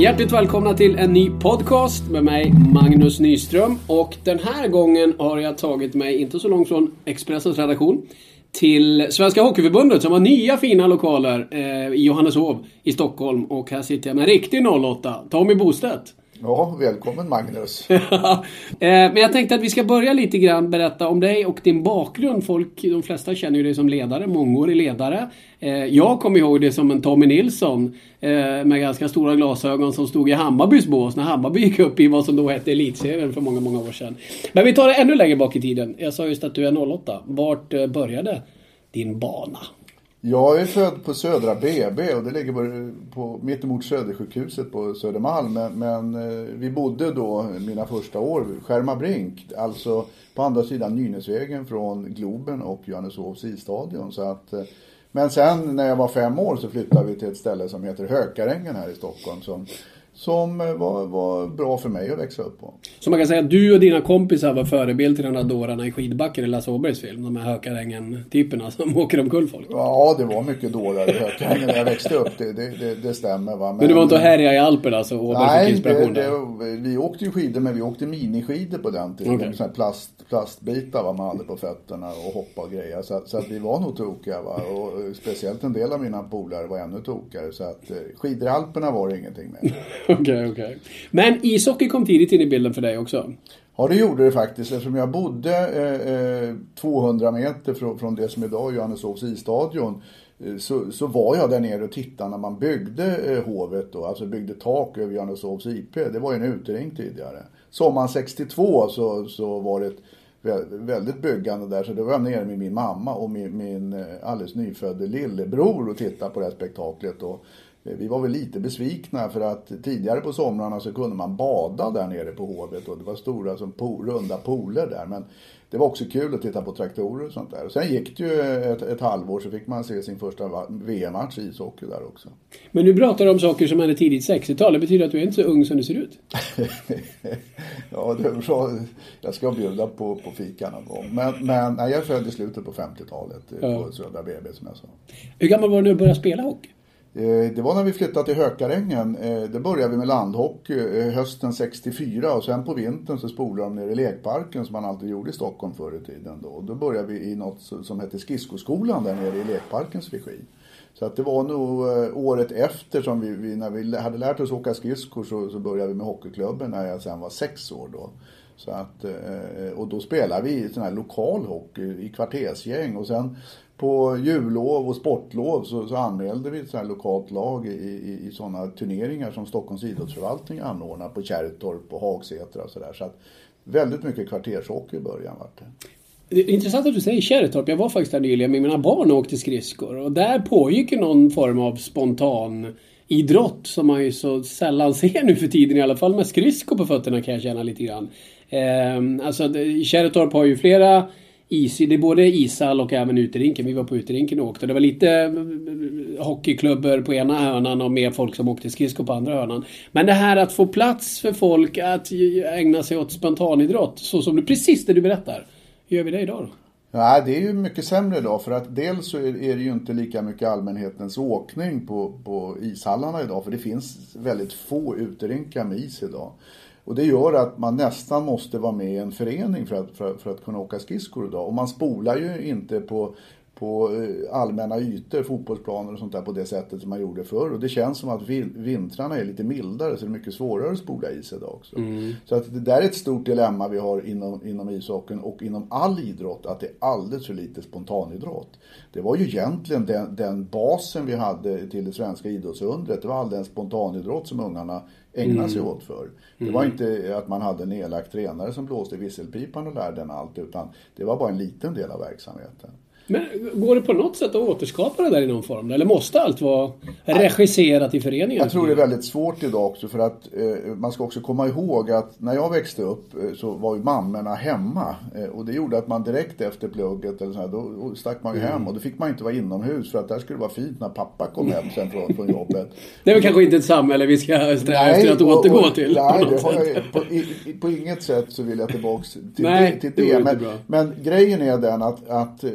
Hjärtligt välkomna till en ny podcast med mig Magnus Nyström. Och den här gången har jag tagit mig inte så långt från Expressens redaktion till Svenska Hockeyförbundet som har nya fina lokaler eh, i Johanneshov i Stockholm. Och här sitter jag med en riktig 08, Tommy Bostedt. Ja, välkommen Magnus. Eh, men jag tänkte att vi ska börja lite grann berätta om dig och din bakgrund. Folk, de flesta känner ju dig som ledare, mångårig ledare. Eh, jag kommer ihåg det som en Tommy Nilsson eh, med ganska stora glasögon som stod i Hammarbys bås när Hammarby gick upp i vad som då hette Elitserien för många, många år sedan. Men vi tar det ännu längre bak i tiden. Jag sa just att du är 08. Vart började din bana? Jag är född på Södra BB och det ligger på, på mittemot Södersjukhuset på Södermalm. Men, men, eh, vi bodde då mina första år Skärmarbrink, alltså på andra sidan Nynäsvägen från Globen och Johanneshovs isstadion. Så att, eh, men sen när jag var fem år så flyttade vi till ett ställe som heter Hökarängen här i Stockholm. Som, som eh, var, var bra för mig att växa upp på. Så man kan säga att du och dina kompisar var förebild till de där dårarna i skidbacken i Lasse Åbergs film? De här Hökarängen-typerna som åker omkull folk? Ja, det var mycket dårar i Hökarängen när jag växte upp. Det, det, det, det stämmer. Va? Men, men, du var inte och härjade i Alperna alltså? Åberg nej, inspiration det, det, vi åkte ju skidor men vi åkte miniskidor på den tiden. Okay. Såna plast, plastbitar va, man hade på fötterna och hoppa och grejer. Så, så att vi var nog tokiga. Va? Och speciellt en del av mina polare var ännu tokigare. Så att eh, skidor i Alperna var det ingenting med. Okej, okej. Okay. Men ishockey kom tidigt in i bilden för dig också? Ja, det gjorde det faktiskt eftersom jag bodde eh, eh 200 meter från, från det som idag är Johanneshovs isstadion. Eh, så, så var jag där nere och tittade när man byggde eh, hovet då, alltså byggde tak över Johanneshovs IP. Det var ju en utring tidigare. Sommaren 62 så, så var det ett väldigt byggande där så då var jag nere med min mamma och min, min eh, alldeles nyfödde lillebror och tittade på det här spektaklet. Och vi var väl lite besvikna för att tidigare på somrarna så kunde man bada där nere på Hovet och det var stora som po runda pooler där. Men det var också kul att titta på traktorer och sånt där. Sen gick det ju ett, ett halvår så fick man se sin första VM-match i ishockey där också. Men nu pratar du om saker som hände tidigt 60-tal. Det betyder att du är inte så ung som du ser ut. ja, det är bra. Jag ska bjuda på, på fika någon gång. Men, men nej, jag är född i slutet på 50-talet ja. på Södra BB som jag sa. Hur gammal var du när du började spela hockey? Eh, det var när vi flyttade till Hökarängen. Där det började vi med landhockey eh, hösten 64 och sen på vintern så spolade de ner i lekparken som man alltid gjorde i Stockholm förr i tiden. Då. då började vi i något som hette Skridskoskolan där nere i lekparkens regi. Så att det var nog året efter som vi, vi när vi hade lärt oss åka skridskor så, så började vi med hockeyklubben när jag sen var sex år då. Så att, och då spelade vi sån här lokal hockey i kvartersgäng och sen på jullov och sportlov så, så anmälde vi ett sånt lokalt lag i, i, i sådana turneringar som Stockholms idrottsförvaltning anordnar på Kärrtorp och Hagsätra och sådär. Så att väldigt mycket kvartershockey i början vart det. Det är intressant att du säger Kärrtorp. Jag var faktiskt där nyligen med mina barn och åkte skridskor. Och där pågick någon form av spontan idrott som man ju så sällan ser nu för tiden. I alla fall med skridskor på fötterna kan jag känna lite grann. Eh, alltså Kärrtorp har ju flera is, det är både ishall och även uterinken. Vi var på uterinken och åkte. Det var lite eh, hockeyklubbor på ena hörnan och mer folk som åkte skridskor på andra hörnan. Men det här att få plats för folk att ägna sig åt spontanidrott, så som du precis det du berättar. Hur gör vi det idag då? Nej, det är ju mycket sämre idag för att dels så är det ju inte lika mycket allmänhetens åkning på, på ishallarna idag för det finns väldigt få uterinkar med is idag. Och det gör att man nästan måste vara med i en förening för att, för, för att kunna åka skridskor idag. Och man spolar ju inte på, på eh, allmänna ytor, fotbollsplaner och sånt där på det sättet som man gjorde förr. Och det känns som att vintrarna är lite mildare så det är mycket svårare att spola is idag också. Mm. Så att det där är ett stort dilemma vi har inom, inom ishockeyn och inom all idrott att det är alldeles för lite spontanidrott. Det var ju egentligen den, den basen vi hade till det svenska idrottsundret. Det var all den spontanidrott som ungarna ägnade sig mm. åt för. Det var mm. inte att man hade en elak tränare som blåste visselpipan och lärde en allt utan det var bara en liten del av verksamheten. Men går det på något sätt att återskapa det där i någon form? Eller måste allt vara regisserat i föreningen? Jag tror det är väldigt svårt idag också för att eh, man ska också komma ihåg att när jag växte upp eh, så var ju mammorna hemma. Eh, och det gjorde att man direkt efter plugget eller så här, då, stack man ju Mm. hem och då fick man inte vara inomhus för att där skulle det vara fint när pappa kom hem sen från, från jobbet. Det är väl kanske inte ett samhälle vi ska sträva efter att återgå och- till. på Nej, sätt. jag, på, i, på inget sätt så vill jag tillbaks till Nej. Till det det. Men, men grejen är den att, att eh,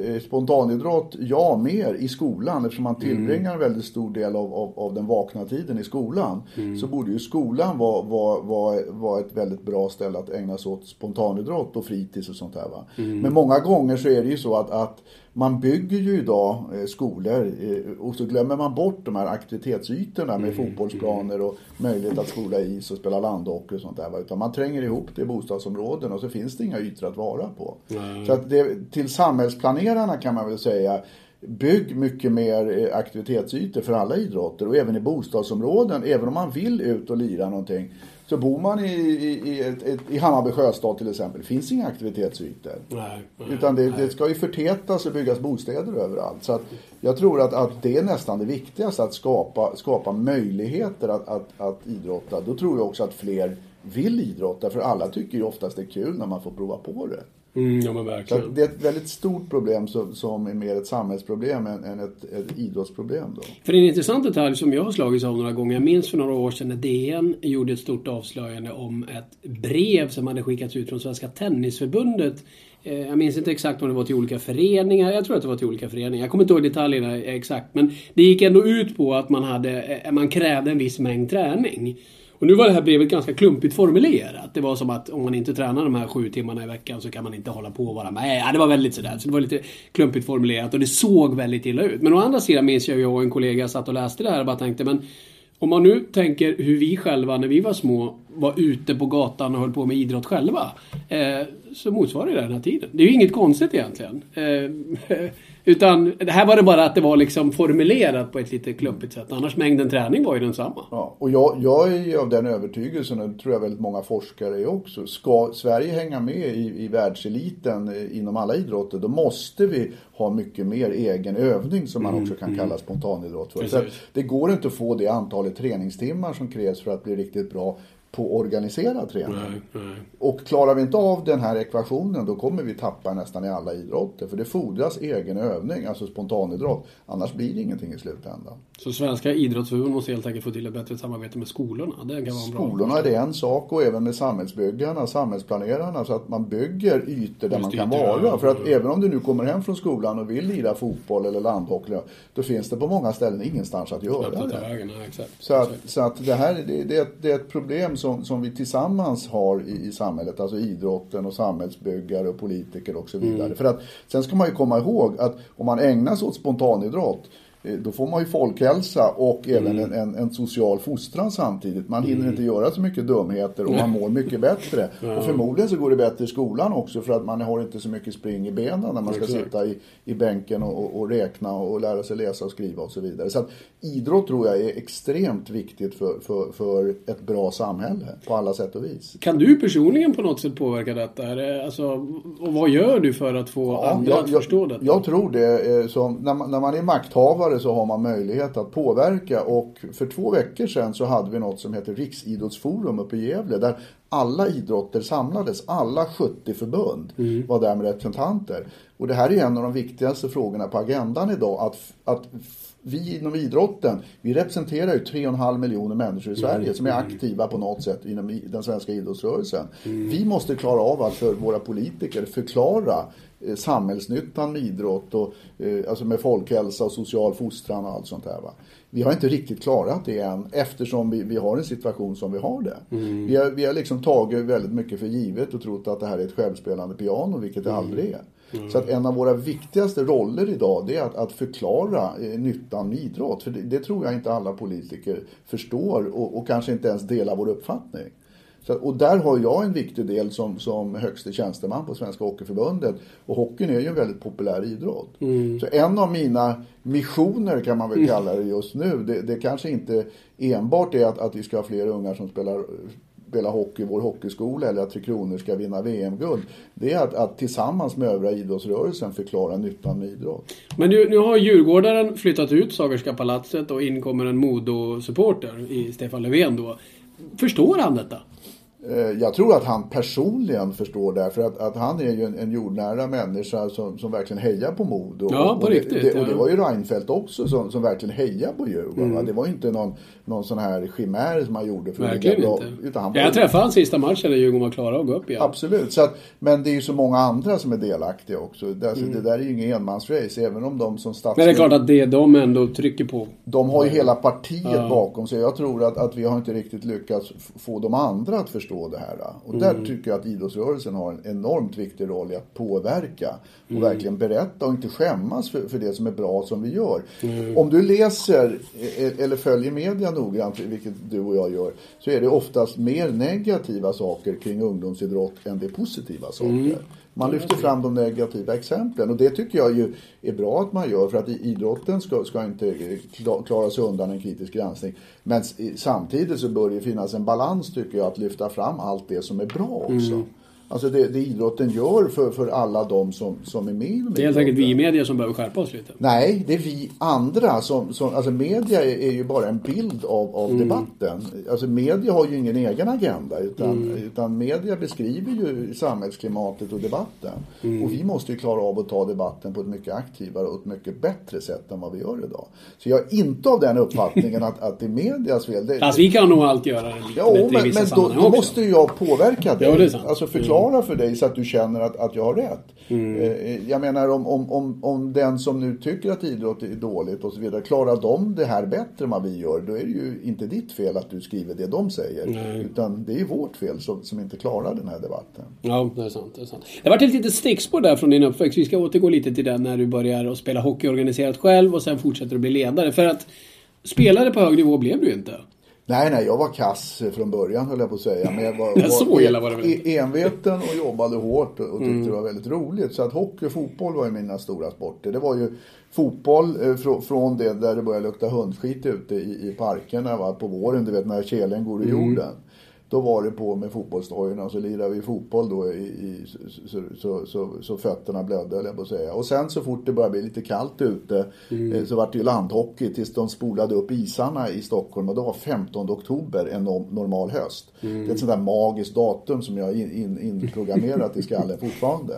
spontanidrott, ja mer i skolan eftersom man tillbringar en väldigt stor del av, av, av den vakna tiden i skolan. Så borde ju skolan vara vara vara vara ett väldigt bra ställe att ägna sig åt spontanidrott och fritids och sånt där. Va? Men många gånger så är det ju så att, att man bygger ju idag eh, skolor eh, och så glömmer man bort de här aktivitetsytorna med fotbollsplaner och möjlighet att skola is och spela landhockey och sånt där. Utan man tränger ihop det i bostadsområden och så finns det inga ytor att vara på. Så att det, till samhällsplanerarna kan man väl säga Bygg mycket mer eh, aktivitetsytor för alla idrotter och även i bostadsområden. Även om man vill ut och lira någonting. Så bor man i, i, i, ett, i Hammarby sjöstad till exempel. Det finns inga aktivitetsytor. Nej, nej. Utan det, det ska ju förtätas och byggas bostäder överallt. Så att jag tror att, att det är nästan det viktigaste, att skapa, skapa möjligheter att, att, att idrotta. Då tror jag också att fler vill idrotta, för alla tycker ju oftast det är kul när man får prova på det. Mm, ja men verkligen. det är ett väldigt stort problem som, som är mer ett samhällsproblem än, än ett, ett idrottsproblem. Då. För en intressant detalj som jag har slagits av några gånger. Jag minns för några år sedan när DN gjorde ett stort avslöjande om ett brev som hade skickats ut från Svenska Tennisförbundet. Eh, Jag minns inte exakt om det var till olika föreningar. Jag tror att det var till olika föreningar. Jag kommer inte ihåg detaljerna exakt. Men det gick ändå ut på att man, hade, eh, man krävde en viss mängd träning. Och nu var det här brevet ganska klumpigt formulerat. Det var som att om man inte tränar de här sju timmarna i veckan så kan man inte hålla på och vara med. Ja, det var väldigt sådär. Så det var lite klumpigt formulerat och det såg väldigt illa ut. Men å andra sidan minns jag, jag och en kollega satt och läste det här och bara tänkte men om man nu tänker hur vi själva när vi var små var ute på gatan och höll på med idrott själva. Eh, så motsvarar det den här tiden. Det är ju inget konstigt egentligen. Eh, utan det här var det bara att det var liksom formulerat på ett lite klumpigt sätt. Annars mängden träning var ju densamma. Ja, och jag, jag är ju av den övertygelsen, och det tror jag väldigt många forskare är också. Ska Sverige hänga med i, i världseliten eh, inom alla idrotter, då måste vi ha mycket mer egen övning som man också kan kalla spontanidrott för. Det går inte att få det antalet träningstimmar som krävs för att bli riktigt bra på organiserad träning. Nej, nej. Och klarar vi inte av den här ekvationen då kommer vi tappa nästan i alla idrotter. För det fordras egen övning, alltså spontanidrott. Annars blir det ingenting i slutändan. Så Svenska idrottsförbundet måste helt enkelt få till ett bättre samarbete med skolorna. Det kan vara en bra. Skolorna är det en sak och även med samhällsbyggarna, samhällsplanerarna så att man bygger ytor där Just man kan vara. För att även om du nu kommer hem från skolan och vill lira fotboll eller landhockey då finns det på många ställen ingenstans att göra det. vägen, nej, exakt. Så att, så att det här det, det, det är ett problem som, som vi tillsammans har i, i samhället, alltså idrotten och samhällsbyggare och politiker och så vidare. För att sen ska man ju komma ihåg att om man ägnar sig åt spontanidrott då får man ju folkhälsa och även en, en, en social fostran samtidigt. Man hinner inte göra så mycket dumheter och man mår mycket bättre. Och förmodligen så går det bättre i skolan också för att man har inte så mycket spring i benen när man ska Exakt. sitta i, i bänken och, och, räkna och lära sig läsa och skriva och så vidare. Så att idrott tror jag är extremt viktigt för, för, för ett bra samhälle på alla sätt och vis. Kan du personligen på något sätt påverka detta? Alltså, och vad gör du för att få andra jag, att förstå detta? jag tror det. eh, Som, när, man, när man är makthavare så har man möjlighet att påverka och för två veckor sedan så hade vi något som heter Riksidrottsforum uppe i Gävle där alla idrotter samlades. Alla 70 förbund var där med representanter. Och det här är en av de viktigaste frågorna på agendan idag. Att, att vi inom idrotten, vi representerar ju 3,5 miljoner människor i Sverige som är aktiva på något sätt inom den svenska idrottsrörelsen. Vi måste klara av att för våra politiker förklara samhällsnyttan med idrott och eh, alltså med folkhälsa och social fostran och allt sånt där. Va? Vi har inte riktigt klarat det än eftersom vi, vi har en situation som vi har det. Vi, har, vi har liksom tagit väldigt mycket för givet och trott att det här är ett självspelande piano, vilket det aldrig är. Så att en av våra viktigaste roller idag det är att, att förklara eh, nyttan med idrott. För det, det tror jag inte alla politiker förstår och, och kanske inte ens delar vår uppfattning. Så, och där har jag en viktig del som, som högste tjänsteman på Svenska Hockeyförbundet. Och hockeyn är ju en väldigt populär idrott. Så en av mina missioner kan man väl kalla det just nu, det, det kanske inte enbart är att, att vi ska ha fler ungar som spelar spela hockey i vår hockeyskola eller att Tre Kronor ska vinna VM-guld. Det är att, att tillsammans med övriga idrottsrörelsen förklara nyttan med idrott. Men nu, nu har Djurgårdaren flyttat ut Sagerska palatset och in kommer en Modo-supporter i Stefan Löfven då. Förstår han detta? Eh, jag tror att han personligen förstår det, för att, att han är ju en, en jordnära människa som, som verkligen hejar på Modo. Ja, på och riktigt. Det, och det var ju Reinfeldt också som, som verkligen hejade på Djurgården. va? Det var ju inte någon, någon sån här chimär som han gjorde för Verkligen ligga inte. bra. Utan han Ja, jag träffade han sista matchen när Djurgården var klara att gå upp igen. Absolut, så att, men det är ju så många andra som är delaktiga också. Det, alltså, det där är ju ingen enmansrace, även om de som statsminister... Men det är klart att det är de ändå trycker på. De har ju hela partiet Ja. bakom sig. Jag tror att, att vi har inte riktigt lyckats få de andra att förstå det här. Och där Mm. tycker jag att idrottsrörelsen har en enormt viktig roll i att påverka. Och Mm. verkligen berätta och inte skämmas för, för det som är bra som vi gör. Mm. Om du läser eh, eller följer media noggrant, vilket du och jag gör, så är det oftast mer negativa saker kring ungdomsidrott än det positiva saker. Man lyfter fram de negativa exemplen och det tycker jag ju är bra att man gör för att idrotten ska, ska inte kla- klara sig undan en kritisk granskning. Men samtidigt så bör det finnas en balans tycker jag att lyfta fram allt det som är bra också. Mm. Alltså det, det idrotten gör för, för alla de som, som är med inom Det är helt enkelt vi i media som behöver skärpa oss lite. Nej, det är vi andra som, som alltså media är, ju bara en bild av, av debatten. Alltså media har ju ingen egen agenda utan, utan media beskriver ju samhällsklimatet och debatten. Och vi måste ju klara av att ta debatten på ett mycket aktivare och ett mycket bättre sätt än vad vi gör idag. Så jag är inte av den uppfattningen att, att det är medias fel. Det, Alltså vi kan nog allt göra det lite Ja, bättre i men, vissa men då, då måste ju jag påverka dig. Ja, det är sant. Mm. Alltså förklara för dig så att du känner att, att jag har rätt. Eh, Jag menar om, om, om, om den som nu tycker att idrott är dåligt och så vidare, klarar de det här bättre än vad vi gör, då är det ju inte ditt fel att du skriver det de säger. Nej. Utan det är ju vårt fel som, som inte klarar den här debatten. Ja, det är sant. Det är sant. Det varit ett litet stickspår där från din uppväxt. Vi ska återgå lite till den när du börjar att spela hockey organiserat själv och sen fortsätter att bli ledare. För att spelare på hög nivå blev du ju inte. Nej, nej, jag var kass från början höll jag på att säga. Men jag var, så illa var det väl e- enveten och jobbade hårt och, och tyckte det var väldigt roligt. Så att hockey och fotboll var ju mina stora sporter. Det var ju fotboll eh, fr- från det där det började lukta hundskit ute i, i parkerna va, på våren, du vet när kelen går ur jorden. Då var det på med fotbollsdojorna och så lirade vi fotboll då i, i, så, så, så, så fötterna blödde jag på att säga. Och sen så fort det började bli lite kallt ute eh, så var det ju landhockey tills de spolade upp isarna i Stockholm och då var 15 oktober en no- normal höst. Det är ett sånt där magiskt datum som jag har in, in, inprogrammerat i skallen fortfarande.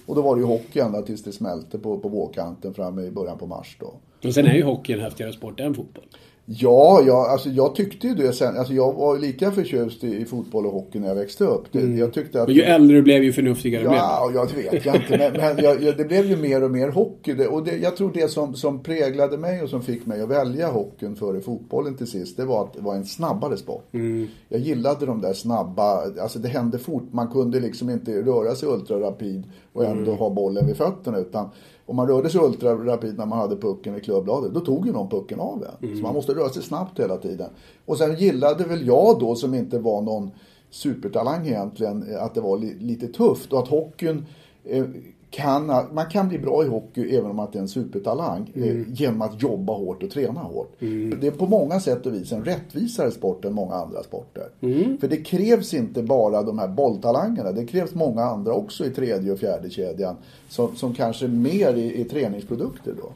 Och då var det ju hockey ända tills det smälte på, på vårkanten framme i början på mars då. Och sen är ju hockey en häftigare sport än fotboll. Ja, jag, alltså jag tyckte ju det sen. Alltså jag var lika förtjust i, i fotboll och hockey när jag växte upp. Det, Jag tyckte att... Men ju äldre du blev ju förnuftigare blev Ja, jag vet jag inte. Men, men jag, jag, det blev ju mer och mer hockey. Det, och det, jag tror det som, som präglade mig och som fick mig att välja hockeyn före fotbollen till sist, det var att det var en snabbare sport. Jag gillade de där snabba, alltså det hände fort. Man kunde liksom inte röra sig ultrarapid och ändå ha bollen vid fötterna. Utan om man rörde sig ultrarapid när man hade pucken vid klubbladet, då tog ju någon pucken av en. Så man måste röra sig snabbt hela tiden. Och sen gillade väl jag då, som inte var någon supertalang egentligen, att det var li- lite tufft och att hockeyn eh, kan, man kan bli bra i hockey även om man inte är en supertalang eh, genom att jobba hårt och träna hårt. Det är på många sätt och vis en rättvisare sport än många andra sporter. För det krävs inte bara de här bolltalangerna, det krävs många andra också i tredje och fjärde kedjan som, som kanske mer är, är träningsprodukter då.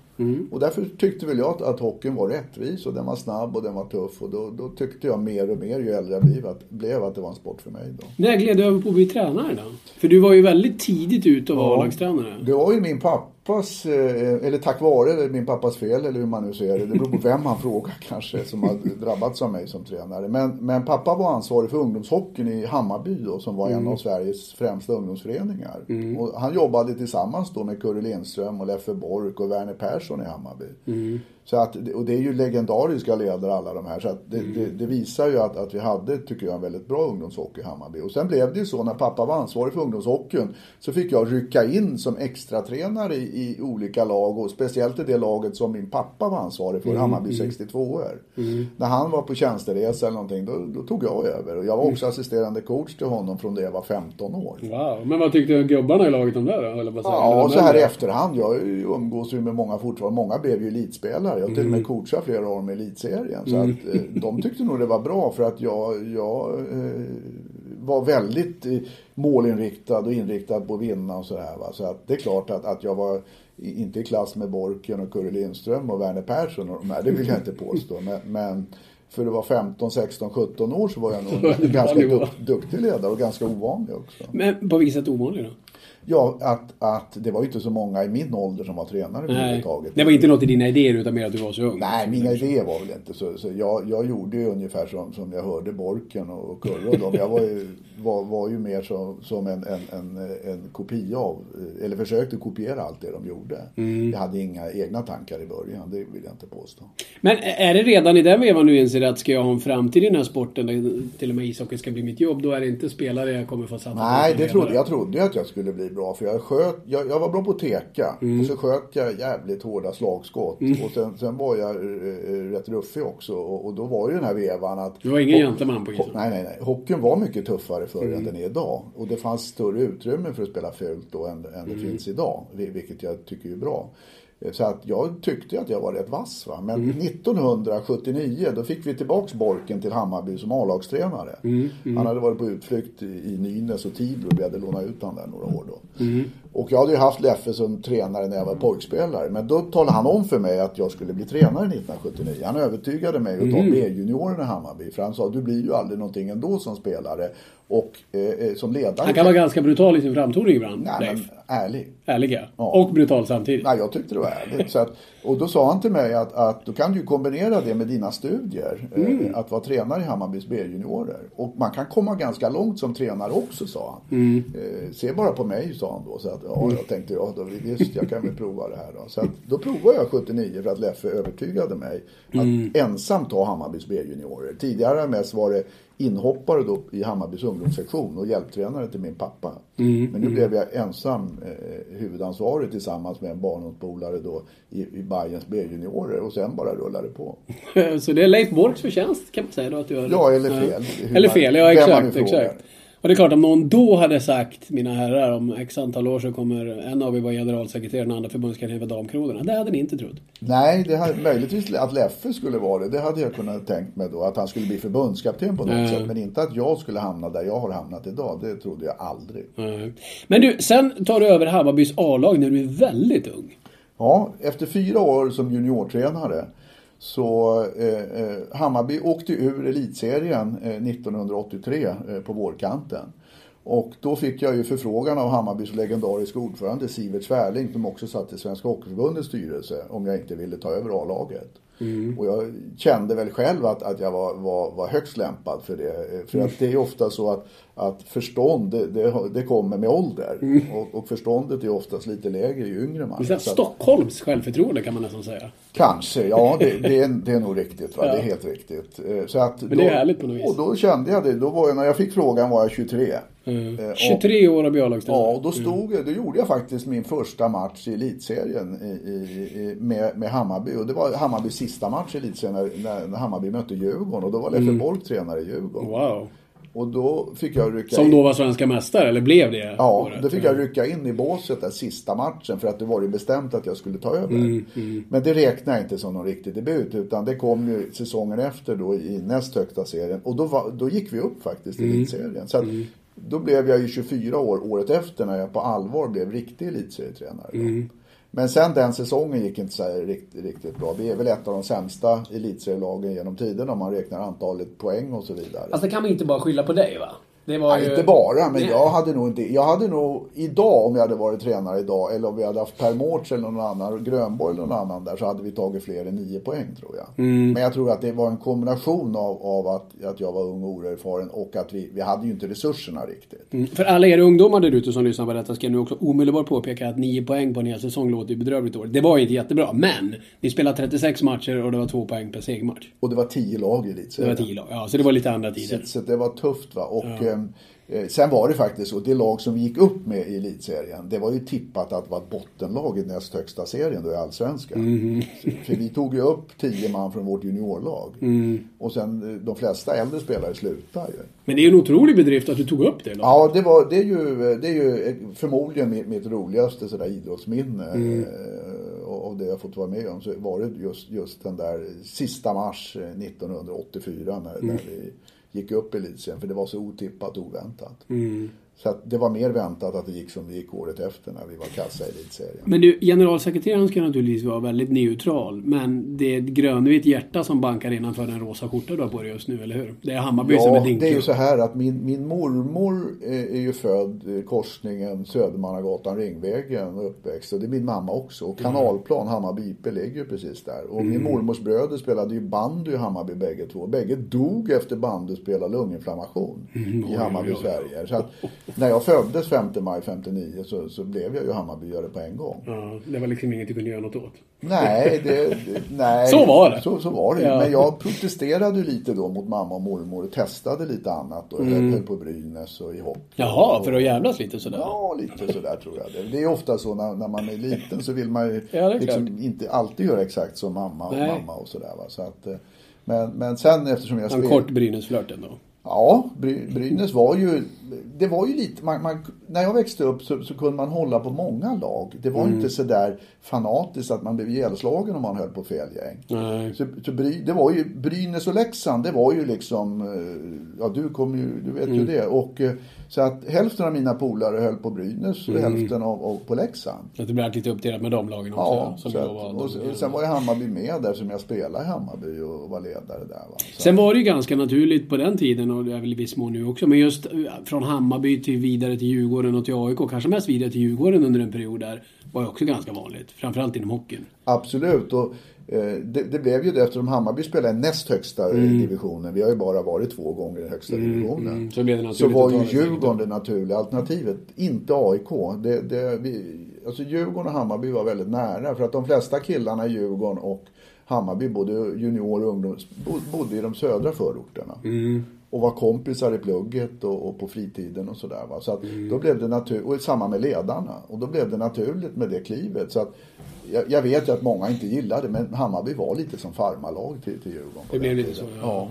Och därför tyckte väl jag att, att hockeyn var rättvis och den var snabb och den var tuff och då, då tyckte jag mer och mer ju äldre jag blev att, blev att det var en sport för mig då. När gled du över på att bli tränare då? För du var ju väldigt tidigt ute och var Ja. A-lagstränare. Det var ju min pappas, eh, eller tack vare min pappas fel eller hur man nu ser det. Det beror på vem man frågar kanske som har drabbats av mig som tränare. Men, men pappa var ansvarig för ungdomshockeyn i Hammarby då som var en av Sveriges främsta ungdomsföreningar. Och han jobbade tillsammans då med Kurre Lindström och Leffe Bork och Werner Persson i Hammarby. Så att, och det är ju legendariska ledare alla de här. Så att det, det, det visar ju att, att vi hade, tycker jag, en väldigt bra ungdomshockey i Hammarby. Och sen blev det ju så när pappa var ansvarig för ungdomshockeyn så fick jag rycka in som extratränare i, i olika lag och speciellt i det laget som min pappa var ansvarig för, Hammarby 62 er När han var på tjänsteresa eller någonting då, då tog jag över. Och jag var också assisterande coach till honom från det jag var 15 år. Wow. Men vad tyckte gubbarna i laget om det då? att säga? Ja, Eller så här i efterhand. Jag umgås ju med många fortfarande. Många blev ju elitspelare. Jag har till och med coachat flera år med elitserien. Så att eh, de tyckte nog det var bra för att jag, jag eh, var väldigt eh, målinriktad och inriktad på att vinna och sådär. Så att det är klart att, att jag var i- inte i klass med Borken och Curre Lindström och Werner Persson och de här, det vill jag inte påstå. Men, men för att vara 15, 16, 17 år så var jag nog en ganska nivå. duk, duktig ledare och ganska ovanlig också. Men på vilket sätt ovanlig då? Ja, att, att det var ju inte så många i min ålder som var tränare Nej, överhuvudtaget. det var inte något i dina idéer utan mer att du var så ung. Nej, mina idéer var väl inte så. så jag, jag gjorde ju ungefär som, som jag hörde Borken och Kurre och dem. Jag var ju, var, var ju mer som, som en, en, en, en kopia av, eller försökte kopiera allt det de gjorde. Jag hade inga egna tankar i början, det vill jag inte påstå. Men är det redan i den vevan du inser att ska jag ha en framtid i den här sporten, till och med ishockey ska bli mitt jobb, då är det inte spelare jag kommer få satsa på Nej, det trodde, jag trodde att jag skulle bli bra. För jag, sköt, jag, jag var bra på att teka. Mm. Och så sköt jag jävligt hårda slagskott. Och sen, sen var jag eh, rätt ruffig också. Och, och då var ju den här vevan att... Du var ingen gentleman på isen. Nej, nej, nej. Hockeyn var mycket tuffare förr Mm. än den är idag. Och det fanns större utrymme för att spela fult då än, än det Mm. finns idag. vil- Vilket jag tycker är bra. Eh, Så att jag tyckte att jag var rätt vass. Va? Men Mm. 1979 då fick vi tillbaks Borken till Hammarby som A-lagstränare. Mm, Han hade varit på utflykt i, i Nynäs och Tibro. Vi hade lånat ut honom där några år då. Mm. Och jag hade ju haft Leffe som tränare när jag var pojkspelare. Men då talade han om för mig att jag skulle bli tränare 1979. Han övertygade mig att ta Mm. B-junioren i Hammarby. För han sa du blir ju aldrig någonting ändå som spelare. Och eh, eh, som ledare. Han kan vara ganska brutal i sin framtoning ibland, Nej, men Leif. ärlig. Ärliga. Ja. Och brutal samtidigt. Nej, jag tyckte det var ärligt. Så att, och då sa han till mig att, att då kan du kombinera det med dina studier. Mm. Eh, att vara tränare i Hammarbys B-juniorer. Och man kan komma ganska långt som tränare också, sa han. Mm. Eh, se bara på mig, sa han då. Så att, ja, jag tänkte, ja, då, visst, jag kan väl prova det här då. Så att, då provade jag 79 för att Leffe övertygade mig att Mm. ensam ta Hammarbys B-juniorer. Tidigare mest var det inhoppare då i Hammarbys ungdomssektion och hjälptränare till min pappa. Mm. Men nu blev jag ensam eh, huvudansvarig tillsammans med en barndomspolare då i, i Bayerns B-juniorer och sen bara rullade på. Så det är Leif Borks förtjänst kan man säga då att du har Ja, eller fel. Hur Eller fel, ja exakt. Och det är klart om någon då hade sagt, mina herrar, om x antal år så kommer en av er vara generalsekreterare och den andra förbundskapten för Damkronorna. Det hade ni inte trott. Nej, det hade, möjligtvis att Leffe skulle vara det. Det hade jag kunnat tänkt mig då. Att han skulle bli förbundskapten på något Mm. sätt. Men inte att jag skulle hamna där jag har hamnat idag. Det trodde jag aldrig. Nej. Men du, sen tar du över Hammarbys A-lag när du är väldigt ung. Ja, efter fyra år som juniortränare så eh, eh, Hammarby åkte ur elitserien eh, 1983 eh, på vårkanten. Och då fick jag ju förfrågan av Hammarbys legendariska ordförande Sivert Svärling som också satt i Svenska Hockeyförbundets styrelse om jag inte ville ta över A-laget. Och jag kände väl själv att, att jag var, var, var högst lämpad för det. För att det är ofta så att, att förstånd det, det, det kommer med ålder. Och, och förståndet är oftast lite lägre ju yngre man är Så Stockholms självförtroende kan man nästan säga. Kanske, ja det, det, är, det är nog riktigt. Va? Ja. Det är helt riktigt. Eh, Så att Men då, det är härligt på något vis. Och då kände jag det. Då var jag, när jag fick frågan var jag 23. Mm. Eh, och- 23 år av B-lagstränare. Ja, och då stod jag, då gjorde jag faktiskt min första match i elitserien i, i, med, med Hammarby. Och det var Hammarbys sista match i elitserien när, när Hammarby mötte Djurgården. Och då var Leffe Mm. Bork tränare i Djurgården. Wow. Och då fick jag rycka Som in. då var svenska mästare, eller blev det? Ja, året? då fick jag rycka in i båset där sista matchen för att det var ju bestämt att jag skulle ta över. Mm, Men det räknar jag inte som någon riktig debut utan det kom ju säsongen efter då i näst högsta serien och då, var, då gick vi upp faktiskt i Mm. elitserien. Så att, då blev jag ju 24 år året efter när jag på allvar blev riktig elitserietränare. Mm. Men sen den säsongen gick inte så riktigt, riktigt bra. Vi är väl ett av de sämsta elitserielagen genom tiden om man räknar antalet poäng och så vidare. Alltså det kan man inte bara skylla på dig va? Det var Ja, ju... inte bara, men Nej. jag hade nog inte... Jag hade nog idag, om jag hade varit tränare idag, eller om vi hade haft Per Mårts eller någon annan, Grönborg eller någon annan där, så hade vi tagit fler än nio poäng tror jag. Mm. Men jag tror att det var en kombination av, av att, att jag var ung och oerfaren och att vi, vi hade ju inte resurserna riktigt. Mm. För alla er ungdomar där ute som lyssnar på detta ska jag nu också omedelbart påpeka att 9 poäng på en hel säsong låter ju bedrövligt år. Det var ju inte jättebra, men ni spelade 36 matcher och det var 2 poäng per segermatch. Och det var tio lag i Det elitserien. var 10 lag. Ja, så det var lite andra tider. Så, så det var tufft va. Och ehm, eh, sen var det faktiskt så, det lag som vi gick upp med i elitserien, det var ju tippat att vara bottenlag i näst högsta serien då i allsvenskan. Mhm. För vi tog ju upp tio man från vårt juniorlag. Mm. Och sen eh, de flesta äldre spelare slutade ju. Men det är ju en otrolig bedrift att du tog upp det. Då. Ja, det, var, det, är ju, det är ju eh, förmodligen mitt, mitt roligaste sådär idrottsminne. Mm. eh, Och av det jag fått vara med om så var det just, just den där sista mars eh, 1984 när, Mm. när vi gick upp i elitserien för det var så otippat oväntat. Mm. Så att det var mer väntat att det gick som det gick året efter när vi var kassa i elitserien. Men du, generalsekreteraren ska naturligtvis vara väldigt neutral. Men det är ett grönvitt hjärta som bankar innanför den rosa skjorta du har på dig just nu, eller hur? Det är Hammarby som är Ja, din det är ju så här att min, min mormor är ju född i korsningen Södermannagatan, Ringvägen och uppväxt. Och det är min mamma också. Och Kanalplan, Hammarby IP ligger ju precis där. Och min mormors bröder spelade ju bandy i Hammarby bägge två. Bägge dog efter bandyspel av lunginflammation i Hammarby. Sverige. Så att när jag föddes 5 maj 59 så, så blev jag ju Hammarbyare på en gång. Ja, det var liksom inget du kunde göra något åt. Nej, det, det, nej. Så var det. Så, så var det. Ja. Men jag protesterade lite då mot mamma och mormor och testade lite annat. Och Mm. höll på Brynäs och i hockey. Jaha, och, för att jävlas lite sådär? Ja, lite sådär tror jag. Det, det är ofta så när, när man är liten så vill man ju Ja, liksom inte alltid göra exakt som mamma och Nej. mamma och sådär. Va? Så att, eh, men, men sen eftersom jag En spel- kort Brynäsflört ändå. Ja, Bry- Brynäs var ju, det var ju lite, man, man, när jag växte upp så, så kunde man hålla på många lag. Det var inte så där fanatiskt att man blev ihjälslagen om man höll på fel gäng. Nej. Så, så Bry, det var ju Brynäs och Leksand, det var ju liksom, eh, ja du kommer ju, du vet ju det. Och, eh, så att hälften av mina polare höll på Brynäs och hälften av, av på Leksand. Så du blev lite uppdelad med de lagen också? Ja, som så att, var och, och sen var ju Hammarby med där som jag spelade i Hammarby och var ledare där. Va? Så, Sen var det ju ganska naturligt på den tiden och det är väl i viss mån nu också. Men just eh, från Hammarby till vidare till Djurgården och till AIK. Kanske mest vidare till Djurgården under en period där. Var ju också ganska vanligt. Framförallt inom hockeyn. Absolut. Och, det, det blev ju det eftersom Hammarby spelade i näst högsta divisionen. Vi har ju bara varit två gånger i högsta divisionen. mm. Så det Så var ju Djurgården det naturliga alternativet. Inte AIK. Det, det, vi, alltså Djurgården och Hammarby var väldigt nära. För att de flesta killarna i Djurgården och Hammarby, både junior och ungdom, bo- bodde i de södra förorterna. Mm. Och var kompisar i plugget och, och på fritiden och sådär. Så att Mm. då blev det naturligt, och samma med ledarna. Och då blev det naturligt med det klivet. Så att jag, jag vet ju att många inte gillade men Hammarby var lite som farmarlag till, till Djurgården. Det blev lite så, ja.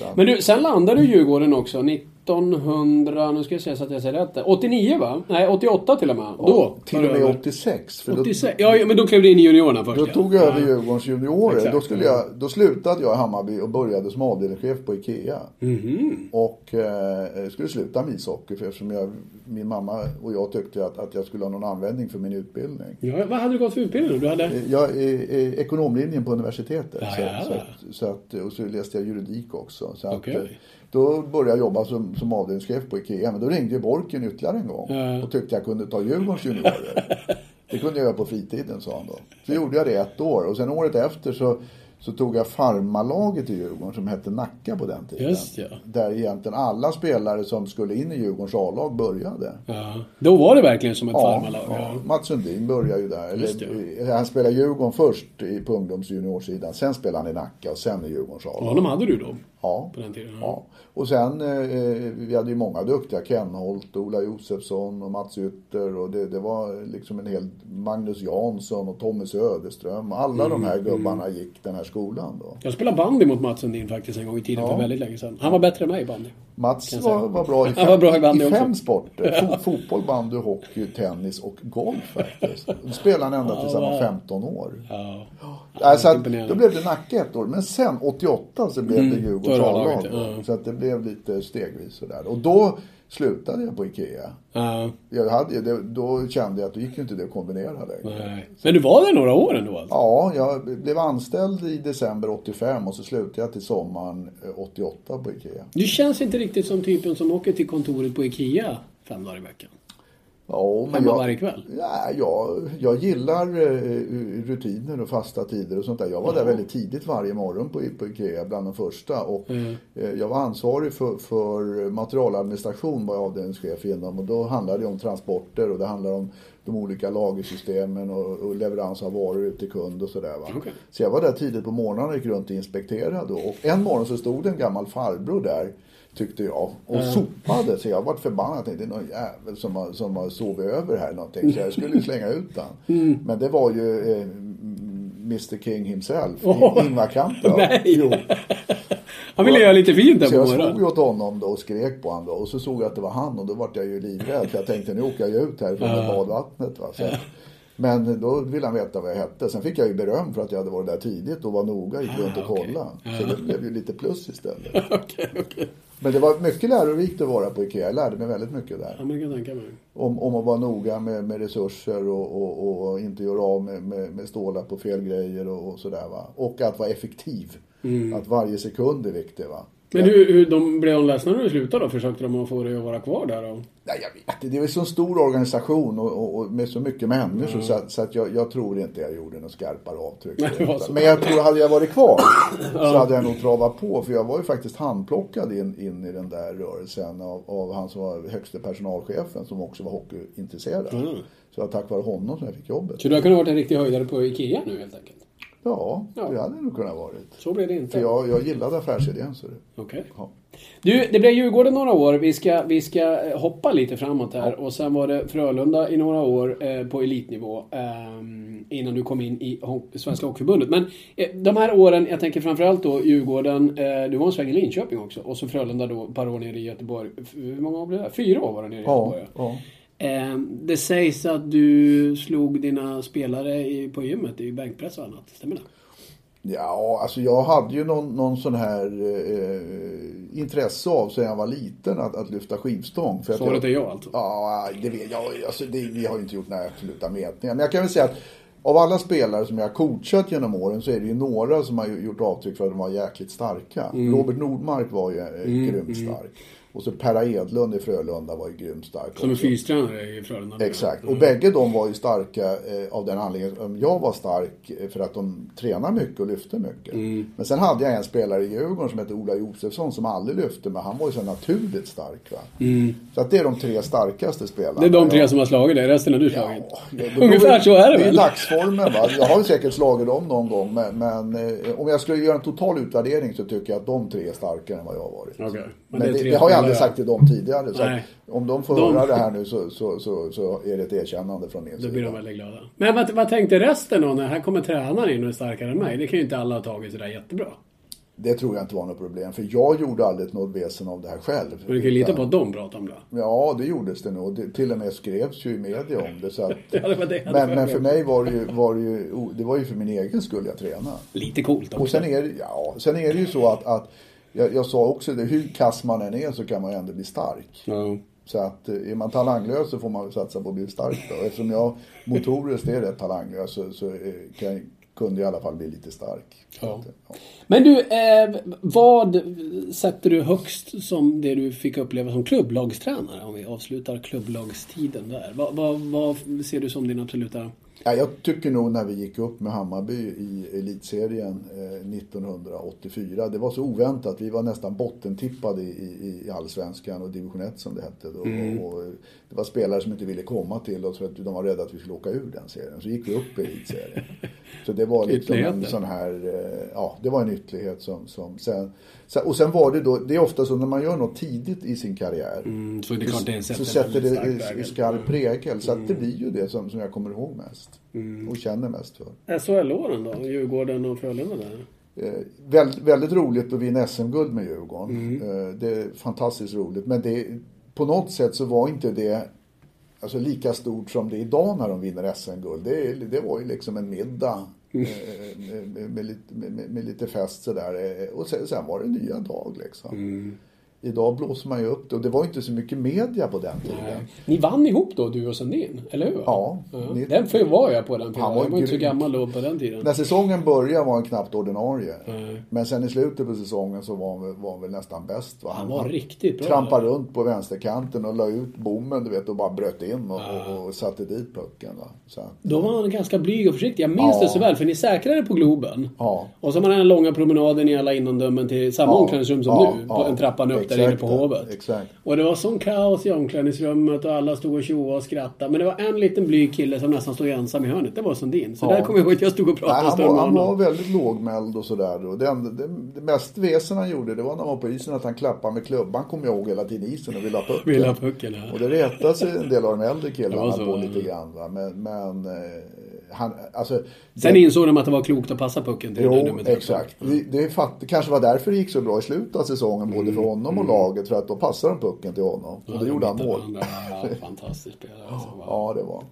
ja. Men du, sen landade du i Djurgården också 1900, nu ska jag säga så att jag säger rätt. där. 89 va? Nej, 88 till och med. då till och med över. 86. För då, 86. Ja, ja, men då klev du in i juniorerna först Då ja. tog jag över Ja. Djurgårdens juniorer. Exakt. Då, skulle jag, då slutade jag i Hammarby och började som avdelningschef på IKEA. Mhm. Och eh, skulle sluta med ishockey för eftersom jag, min mamma och jag tyckte att, att jag skulle ha någon användning för min utbildning. Ja, vad hade du gått för utbildning då? Du hade... Eh, Jag är, är ekonomlinjen på universitetet. Ja, så, ja. Så, att, så att, och så läste jag juridik också. Så att, Okej. eh, Då började jag jobba som, som avdelningschef på IKEA. Men då ringde ju Borken ytterligare en gång. Ja. Och tyckte jag kunde ta Djurgårdens juniorer. Det kunde jag göra på fritiden, sa han då. Så gjorde jag det ett år. Och sen året efter så, så tog jag farmalaget i Djurgården som hette Nacka på den tiden. Just ja. Där egentligen alla spelare som skulle in i Djurgårdens A-lag började. ja. Då var det verkligen som ett Ja, farmarlag. ja. Ja. Mats Sundin började ju där. Just Eller, eller, han spelade Djurgården först på ungdoms och juniorsidan. Sen spelade han i Nacka och sen i Djurgårdens A-lag. honom hade du då? Ja. På den tiden? Ja. Och sen, eh, vi hade ju många duktiga. Kenholt, Ola Josefsson och Mats Ytter. Och det, det var liksom en hel Magnus Jansson och Tommy Söderström. Alla de Mm, här gubbarna gick den här skolan då. Jag spelade bandy mot Mats Sundin faktiskt en gång i tiden Ja. för väldigt länge sedan. Han var bättre än mig i bandy. Mats var, var bra i fem, var bra i i fem sporter. Fo- fotboll, bandy, hockey, tennis och golf faktiskt. Då spelade han ända tills han var wow. 15 år. Ja. Alltså att, då blev det Nacka ett år. Men sen 88 så blev det. A-laget, då. ja. Så att det blev lite stegvis sådär. Och då slutade jag på IKEA. Ja. Jag hade, det, då kände jag att det gick ju inte det att kombinera längre. Men du var där några år ändå alltså? Ja, jag blev anställd i december 85 och så slutade jag till sommaren eh, 88 på IKEA. Du känns inte riktigt som typen som åker till kontoret på IKEA fem dagar i veckan. Ja, men jag, varje kväll. Ja, jag, jag gillar eh, rutiner och fasta tider och sånt där. Jag var där väldigt tidigt varje morgon på, på IKEA, bland de första. Och Mm. eh, jag var ansvarig för, för materialadministration, var jag avdelningschef inom. Och då handlade det om transporter och det handlade om de olika lagersystemen och, och leverans av varor ut till kund och sådär. Va? Okej. Så jag var där tidigt på morgonen och gick runt och inspekterade. Och en morgon så stod en gammal farbror där tyckte jag. Och sopade. Så jag vart förbannad. Jag tänkte, det är någon jävel som har, som har sovit över här någonting. Så jag skulle ju slänga ut den. Mm. Men det var ju eh, Mr King himself. Åh. Ingvar Kamprad. Nej. Jo. Han ville göra lite fint där Så på jag slog morgonen. ju åt honom då och skrek på honom då. Och så såg jag att det var han och då vart jag ju livrädd. För jag tänkte nu åker jag ut härifrån med badvattnet. Va? Så men då ville han veta vad jag hette. Sen fick jag ju beröm för att jag hade varit där tidigt och var noga, gick runt och okej. kollade. Så det blev ju lite plus istället. Okej, okej. Men det var mycket lärorikt att vara på IKEA. Jag lärde mig väldigt mycket där. Ja, men kan tänka mig. Om, om att vara noga med, med resurser och, och, och inte göra av med, med, med stålar på fel grejer och, och sådär va. Och att vara effektiv. Att varje sekund är viktig va. Men hur, hur de, blev de ledsna när du slutade då? Försökte de att få dig att vara kvar där då? Nej, jag vet inte. Det är en så stor organisation och, och, och med så mycket människor så, att, så att jag, jag tror inte jag gjorde något skarpare avtryck. Nej, var så. Men jag tror hade jag varit kvar så hade jag nog travat på. För jag var ju faktiskt handplockad in, in i den där rörelsen av, av han som var högste personalchefen som också var hockeyintresserad. Mm. Så det var tack vare honom som jag fick jobbet. Så du har kunnat varit en riktig höjdare på IKEA nu helt enkelt? Ja, Ja. det hade det nog kunnat varit. Så blev det inte. För jag, jag gillade affärsidén. Okej. Ja. Du, det blev Djurgården några år. Vi ska, vi ska eh, hoppa lite framåt här. Och sen var det Frölunda i några år eh, på elitnivå. ehm, innan du kom in i Svenska Hockeyförbundet. Men eh, de här åren, jag tänker framförallt då Djurgården. Eh, du var en sväng i Linköping också. Och så Frölunda då ett par år nere i Göteborg. Hur många år blev det? Fyra år var det nere i Ja, Göteborg. ja. Eh, det sägs att du slog dina spelare på gymmet i bänkpress och annat. Stämmer det? Ja, alltså jag hade ju någon, någon sån här eh, intresse av sen jag var liten att, att lyfta skivstång. För Svaret är jag, ja alltså. Ja, det vet jag. Alltså det, vi har ju inte gjort några absoluta mätningar. Men jag kan väl säga att av alla spelare som jag har coachat genom åren så är det ju några som har gjort avtryck för att de var jäkligt starka. Mm. Robert Nordmark var ju eh, grymt stark. Och så Perra Edlund i Frölunda var ju grymt stark. Som också. fystränare i Frölunda. Exakt. Och bägge de var ju starka eh, av den anledningen. Jag var stark eh, för att de tränar mycket och lyfter mycket. Mm. Men sen hade jag en spelare i Djurgården som hette Ola Josefsson som aldrig lyfte. Men han var ju så naturligt stark. Va? Så att det är de tre starkaste spelarna. Mm. Det är de tre som har slagit dig, resten har du slagit. Ja, det- det- Ungefär så är det Det är väl? dagsformen va. Jag har ju säkert slagit dem någon gång. Men, men eh, om jag skulle göra en total utvärdering så tycker jag att de tre är starkare än vad jag har varit. Okej. Men, det är det, tre det har jag aldrig sagt till dem tidigare. Så om de får De- höra det här nu så, så, så, så är det ett erkännande från min Då sida. blir de väldigt glada. Men vad, vad tänkte resten då när här kommer tränaren in och är starkare än mig? Det kan ju inte alla ha tagit sådär jättebra. Det tror jag inte var något problem. För jag gjorde aldrig något väsen av det här själv. Men du kan ju lita på att de pratar om det. Ja, det gjordes det nog. Det, till och med skrevs ju i media om det. Så att, Ja, det var men, men för mig. var det ju, var det ju, det var ju för min egen skull jag tränade. Lite coolt också. Och sen är, det- ja, sen är det ju så att, att jag, jag sa också det, hur kass man än är så kan man ju ändå bli stark. Ja. Så att eh, är man talanglös så får man satsa på att bli stark då. Eftersom jag motoriskt är rätt talanglös så, så eh, kan, kunde jag i alla fall bli lite stark. Ja. att, ja. Men du, eh, vad sätter du högst som det du fick uppleva som klubblagstränare? Om vi avslutar klubblagstiden där. Vad, vad, vad ser du som din absoluta... Ja, jag tycker nog när vi gick upp med Hammarby i elitserien eh, 1984. Det var så oväntat. Vi var nästan bottentippade i, i, i allsvenskan och division 1 som det hette då. Och, och det var spelare som inte ville komma till oss för att de var rädda att vi skulle åka ur den serien. Så gick vi upp i elitserien. Så det var liksom en sån här, eh, ja det var en ytterlighet som, som sen- och sen var det då, det är ofta så när man gör något tidigt i sin karriär. Mm, så det är klart det sätter så sätter det i- i skarp prägel. Så att det blir ju det som, som jag kommer ihåg mest. Mm. Och känner mest för. SHL-åren då? Djurgården och Frölunda där? Eh, väldigt, väldigt roligt att vinna SM-guld med Djurgården. Mm. Eh, det är fantastiskt roligt. Men det, på något sätt så var inte det alltså, lika stort som det är idag när de vinner SM-guld. Det, det var ju liksom en middag. Med, med, med, lite, med, lite fest sådär. Eh, och sen, sen var det nya dag liksom. Mm. Idag blåser man ju upp det. Och det var inte så mycket media på den tiden. Ni vann ihop då, du och Sandin? Eller hur? Ja. Ni- Den var jag på den tiden. Han var jag var inte så gammal då på den tiden. När säsongen började var han knappt ordinarie. Nej. Men sen i slutet på säsongen så var han, var han väl nästan bäst. Va? Han var riktigt bra. trampade runt på vänsterkanten och la ut bommen du vet och bara bröt in och, och, och satte dit pucken. Va? Så att, Då var han ganska blyg och försiktig. Jag minns Ja. det så väl, för ni säkrade på Globen. ja. Och så har man den långa promenaden i alla innandömen till samma Ja, omklädningsrum som ja, nu. På ja. en trappan upp där inne på Hovet. exakt. Och det var sån kaos i omklädningsrummet och alla stod och tjoade och skrattade. Men det var en liten blyg kille som nästan stod ensam i hörnet. Det var Sundin. Så Ja. där kommer jag ihåg att jag stod och pratade Nej, han, var, med han var honom. väldigt lågmäld och sådär. Det, det, det mest väsen han gjorde det var när han var på isen att han klappade med klubban kommer jag ihåg hela tiden isen och ville ha pucken. Ville ha pucken här. Och det retade sig en del av de äldre killarna på ja. lite grann. Va? Men, men eh, han, alltså. Sen det- insåg de att det var klokt att passa pucken till det Jo, 13. exakt. Det, det, är fatt, det kanske var därför det gick så bra i slutet av säsongen både för honom och laget. För att då passade de pucken till honom. Och då gjorde han mål. Ja, fantastisk spelare. Alltså. Ja, det var.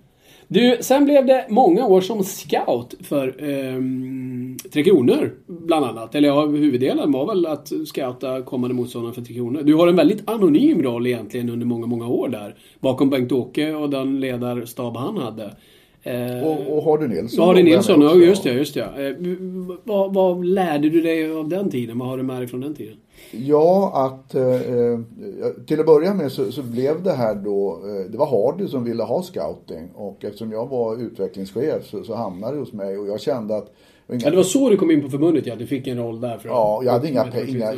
Du, sen blev det många år som scout för ehm, Tre Kronor, bland annat. Eller ja, huvuddelen var väl att scouta kommande motståndare för Tre Kronor. Du har en väldigt anonym roll egentligen under många, många år där. Bakom Bengt-Åke och den ledarstab han hade. Eh, och, och Hardy Nilsson. Hardy Nilsson, ja just det. Just det. Eh, vad, vad, lärde du dig av den tiden? Vad har du med dig från den tiden? Ja, att eh, eh, till att börja med så, så, blev det här då, eh, det var Hardy som ville ha scouting och eftersom jag var utvecklingschef så, så hamnade det hos mig och jag kände att Inga... Det var så du kom in på förbundet ja, du fick en roll där. För ja, jag hade inga, pe inga,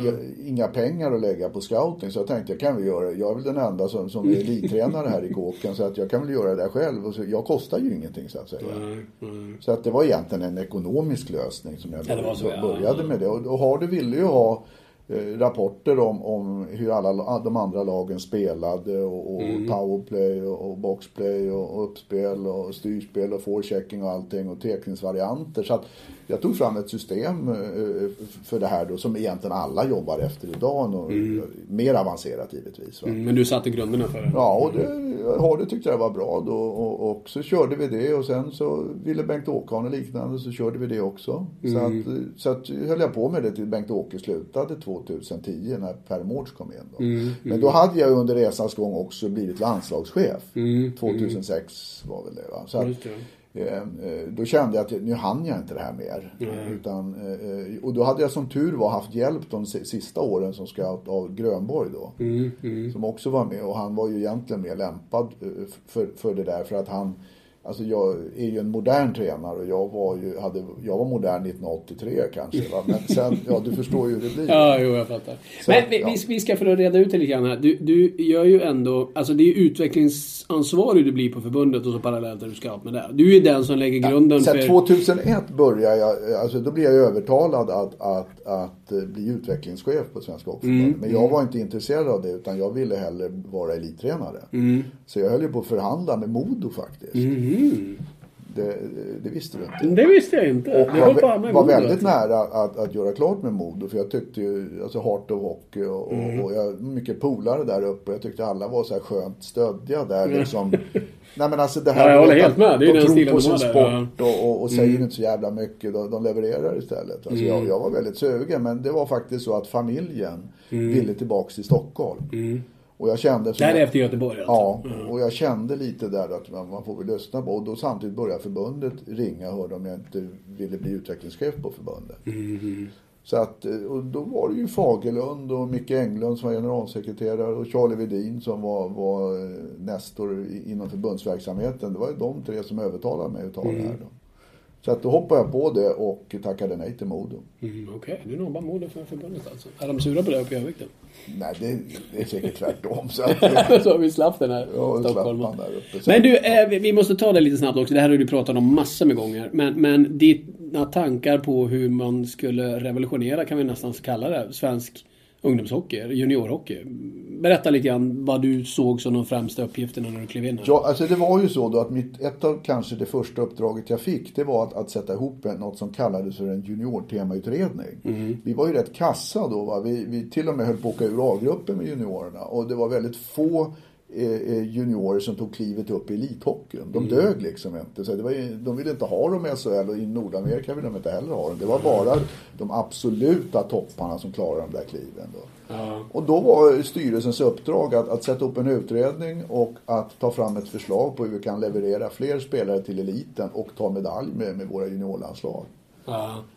inga, pengar att lägga på scouting så jag tänkte jag kan väl göra. Jag är väl den enda som, som är elittränare här i kåken så att jag kan väl göra det själv. Och så, jag kostar ju ingenting så att säga. Mm, mm. Så att det var egentligen en ekonomisk lösning som jag ja, så, började ja. med det. Och, och Hardy ville ju ha Eh, rapporter om, om hur alla de andra lagen spelade och, och mm. powerplay och, boxplay och, uppspel och styrspel och forechecking och allting och tekningsvarianter. Så att jag tog fram ett system eh, för det här då som egentligen alla jobbar efter idag. Och mm. Mer avancerat givetvis. Mm, men du satte grunderna för det? Ja, och det, Hardy tyckte jag var bra då och, och, så körde vi det och sen så ville Bengt-Åke liknande så körde vi det också. Så, mm. att, så att höll jag på med det till Bengt-Åke slutade 2010 när Per Mårts kom in. Då. Mm, mm. Men då hade jag under resans gång också blivit landslagschef. 2006 var väl det va. Så att, då kände jag att nu hann jag inte det här mer. Mm. Utan, eh, och då hade jag som tur var haft hjälp de sista åren som scout av Grönborg då. Mm. Mm. Som också var med och han var ju egentligen mer lämpad för, för det där för att han Alltså jag är ju en modern tränare och jag var ju, hade, jag var modern 1983 kanske. Va? Men sen, ja du förstår ju hur det blir. Ja, jo jag fattar. Så, Men vi, ja. vi ska för att reda ut det lite grann här. Du, du gör ju ändå, alltså det är utvecklingsansvarig du blir på förbundet och så parallellt är du scout med det. Du är ju den som lägger grunden ja, för... 2001 började jag, alltså då blev jag övertalad att, att, att bli utvecklingschef på Svenska Hockeyförbundet. Mm, Men jag mm. var inte intresserad av det utan jag ville hellre vara elittränare. Mm. Så jag höll ju på att förhandla med Modo faktiskt. Mm. Mm. Det, det, visste du inte. Det visste jag inte. Och det var, var, väldigt nära att, att göra klart med Modo. För jag tyckte ju, alltså Heart of Hockey och, mm. och jag mycket polare där uppe. Jag tyckte alla var så här skönt stöddiga där liksom. Nej men alltså det här. Ja, jag håller helt med. Det är de tror på sin sport och, och, och säger mm. inte så jävla mycket. De, de levererar istället. Alltså mm. jag, jag var väldigt sugen. Men det var faktiskt så att familjen mm. ville tillbaks till Stockholm. Och jag kände... Därefter Göteborg alltså? Ja, mm. och jag kände lite där att man, får väl lyssna på. Och då samtidigt började förbundet ringa och hörde om jag inte ville bli utvecklingschef på förbundet. Mm. Så att, eh, och då var det ju Fagerlund och Micke Englund som var generalsekreterare och Charlie Vedin som var, var eh, nestor inom förbundsverksamheten. Det var ju de tre som övertalade mig att ta mm. det här. Då. Så att då hoppade jag på det och tackade nej till Modo. Mm, Okej, okay. du nobbar Modo för förbundet alltså. Är de sura på det uppe i Örnsköldsvik? Nej, det, det, är säkert tvärtom. Så, att, så vi slapp den här ja, Stockholm. Men du, eh, vi måste ta det lite snabbt också. Det här har du pratat om massor med gånger. Men, men dina tankar på hur man skulle revolutionera, kan vi nästan kalla det, svensk ungdomshockey, juniorhockey. Berätta lite grann vad du såg som de främsta uppgifterna när du klev in här. Ja, alltså det var ju så då att mitt, ett av kanske det första uppdraget jag fick det var att, att sätta ihop något som kallades för en juniortemautredning. Mm. Vi var ju rätt kassa då. Va? Vi, vi till och med höll på att åka ur A-gruppen med juniorerna och det var väldigt få juniorer som tog klivet upp i elithockeyn. De mm. dög liksom inte. Så det var ju, de ville inte ha dem i SHL och i Nordamerika ville de inte heller ha dem. Det var bara de absoluta topparna som klarade de där kliven. Då. Ja. Och då var styrelsens uppdrag att, att sätta upp en utredning och att ta fram ett förslag på hur vi kan leverera fler spelare till eliten och ta medalj med, med våra juniorlandslag.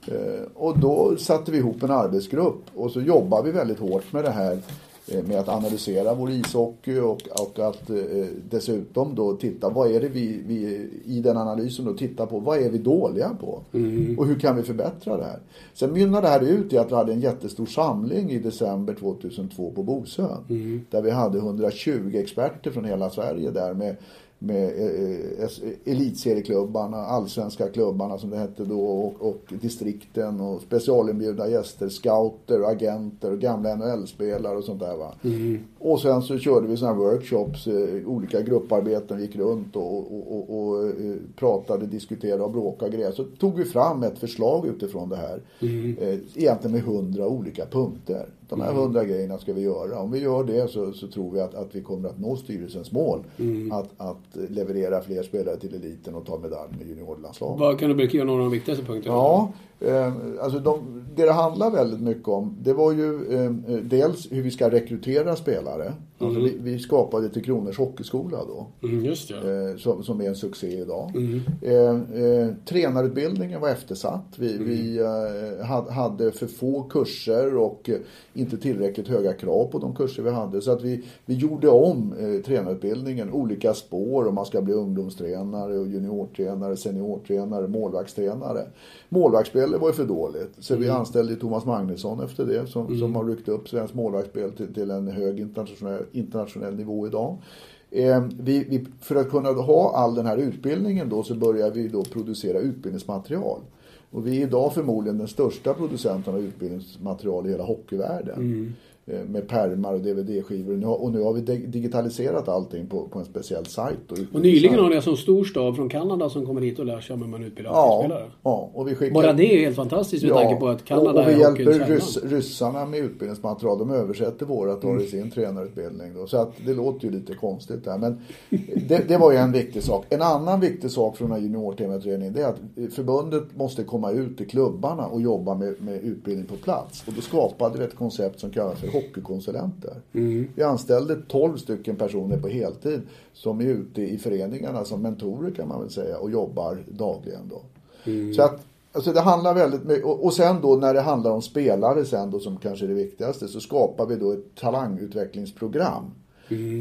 Eh, och då satte vi ihop en arbetsgrupp och så jobbade vi väldigt hårt med det här Eh, med att analysera vår ishockey och, och att eh, dessutom då titta vad är det vi, vi, i den analysen då titta på vad är vi dåliga på mm. och hur kan vi förbättra det här. Sen mynnade det här ut i att vi hade en jättestor samling i december 2002 på Bosön mm. där vi hade 120 experter från hela Sverige där med med eh, eh, elitserieklubbarna, allsvenska klubbarna som det hette då och, och distrikten och specialinbjudna gäster, scouter, agenter och gamla NHL-spelare och sånt där va. Mm. Och sen så körde vi sådana workshops, eh, olika grupparbeten gick runt och, och, och, och pratade, diskuterade och bråkade och grejer. Så tog vi fram ett förslag utifrån det här. Mm. egentligen med hundra olika punkter. De här hundra grejerna ska vi göra. Om vi gör det så, så tror vi att, att vi kommer att nå styrelsens mål. Att, att leverera fler spelare till eliten och ta medalj med juniorlandslaget. Vad kan du beskriva några av de viktigaste punkterna? Ja, eh, alltså de, det det handlar väldigt mycket om det var ju eh, dels hur vi ska rekrytera spelare. Alltså vi, vi skapade till Kronors Hockeyskola då. Mm, just det. Eh, som, som är en succé idag. Mm. Eh, eh, tränarutbildningen var eftersatt. Vi, Mm. vi eh, had, hade för få kurser och inte tillräckligt höga krav på de kurser vi hade. Så att vi, vi gjorde om tränarutbildningen, olika spår om man ska bli ungdomstränare, och juniortränare, seniortränare, målvaktstränare. Målvaktsspelet var ju för dåligt. Så vi anställde Thomas Magnusson efter det som, som har ryckt upp svensk målvaktsspel till, till en hög internationell, internationell nivå idag. Eh, vi, vi, för att kunna ha all den här utbildningen då så börjar vi då producera utbildningsmaterial. Och vi är idag förmodligen den största producenten av utbildningsmaterial i hela hockeyvärlden. Eh, Med pärmar och DVD-skivor. Och nu har- Och vi dig- digitaliserat allting på, på en speciell sajt. då, Och nyligen har ni alltså en stor stad från Kanada som kommer hit och lär sig om hur man utbildar Ja, hockeyspelare. ja, och vi skickar... Bara det är helt fantastiskt med tanke på att Kanada och, och vi är hjälper ryss, ryssarna med utbildningsmaterial. De översätter vårat och har Mm. i sin tränarutbildning. Då. Så att det låter ju lite konstigt där. Men det, det var ju en viktig sak. En annan viktig sak från den här juniortemautredningen det är att förbundet måste komma ut till klubbarna och jobba med, med utbildning på plats. Och då skapade vi ett koncept som kallas för hockeykonsulenter. Mm. Vi anställde 12 stycken personer på heltid som är ute i föreningarna som mentorer kan man väl säga och jobbar dagligen då. Så att Alltså det handlar väldigt mycket, och, sen då när det handlar om spelare sen då som kanske är det viktigaste så skapar vi då ett talangutvecklingsprogram.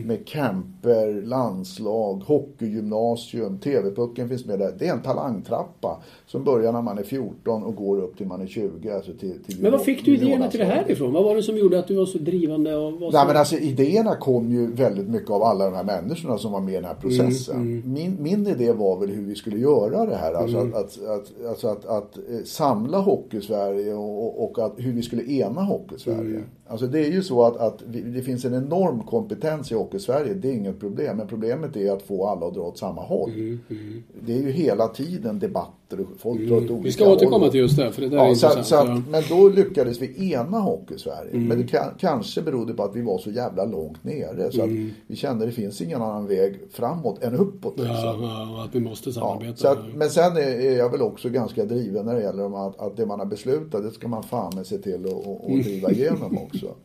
Med camper, landslag, hockeygymnasium, TV-pucken finns med där. Det är en talangtrappa som börjar när man är 14 och går upp till man är 20. Alltså till, till Men var fick du idéerna till det här ifrån? Vad var det som gjorde att du var så drivande? Och var så... Nej men alltså idéerna kom ju väldigt mycket av alla de här människorna som var med i den här processen. Min, min idé var väl hur vi skulle göra det här. Alltså att, att, att, alltså att, att eh, samla Hockeysverige och, och, att, hur vi skulle ena Hockeysverige. Alltså det är ju så att, att vi, det finns en enorm kompetens i Hockeysverige. Det är inget problem. Men problemet är att få alla att dra åt samma håll. Det är ju hela tiden debatter folk drar åt olika Mm. Vi ska återkomma håll. till just det, för det där är Ja, så, intressant. så ja. att, men då lyckades vi ena Hockeysverige. Mm. Men det kan, kanske berodde på att vi var så jävla långt nere. Så att vi kände att det finns ingen annan väg framåt än uppåt. Mm. Ja, ja, att vi måste samarbeta. att, men sen är, är jag väl också ganska driven när det gäller att, att det man har beslutat det ska man fan med se till att och, och driva igenom också.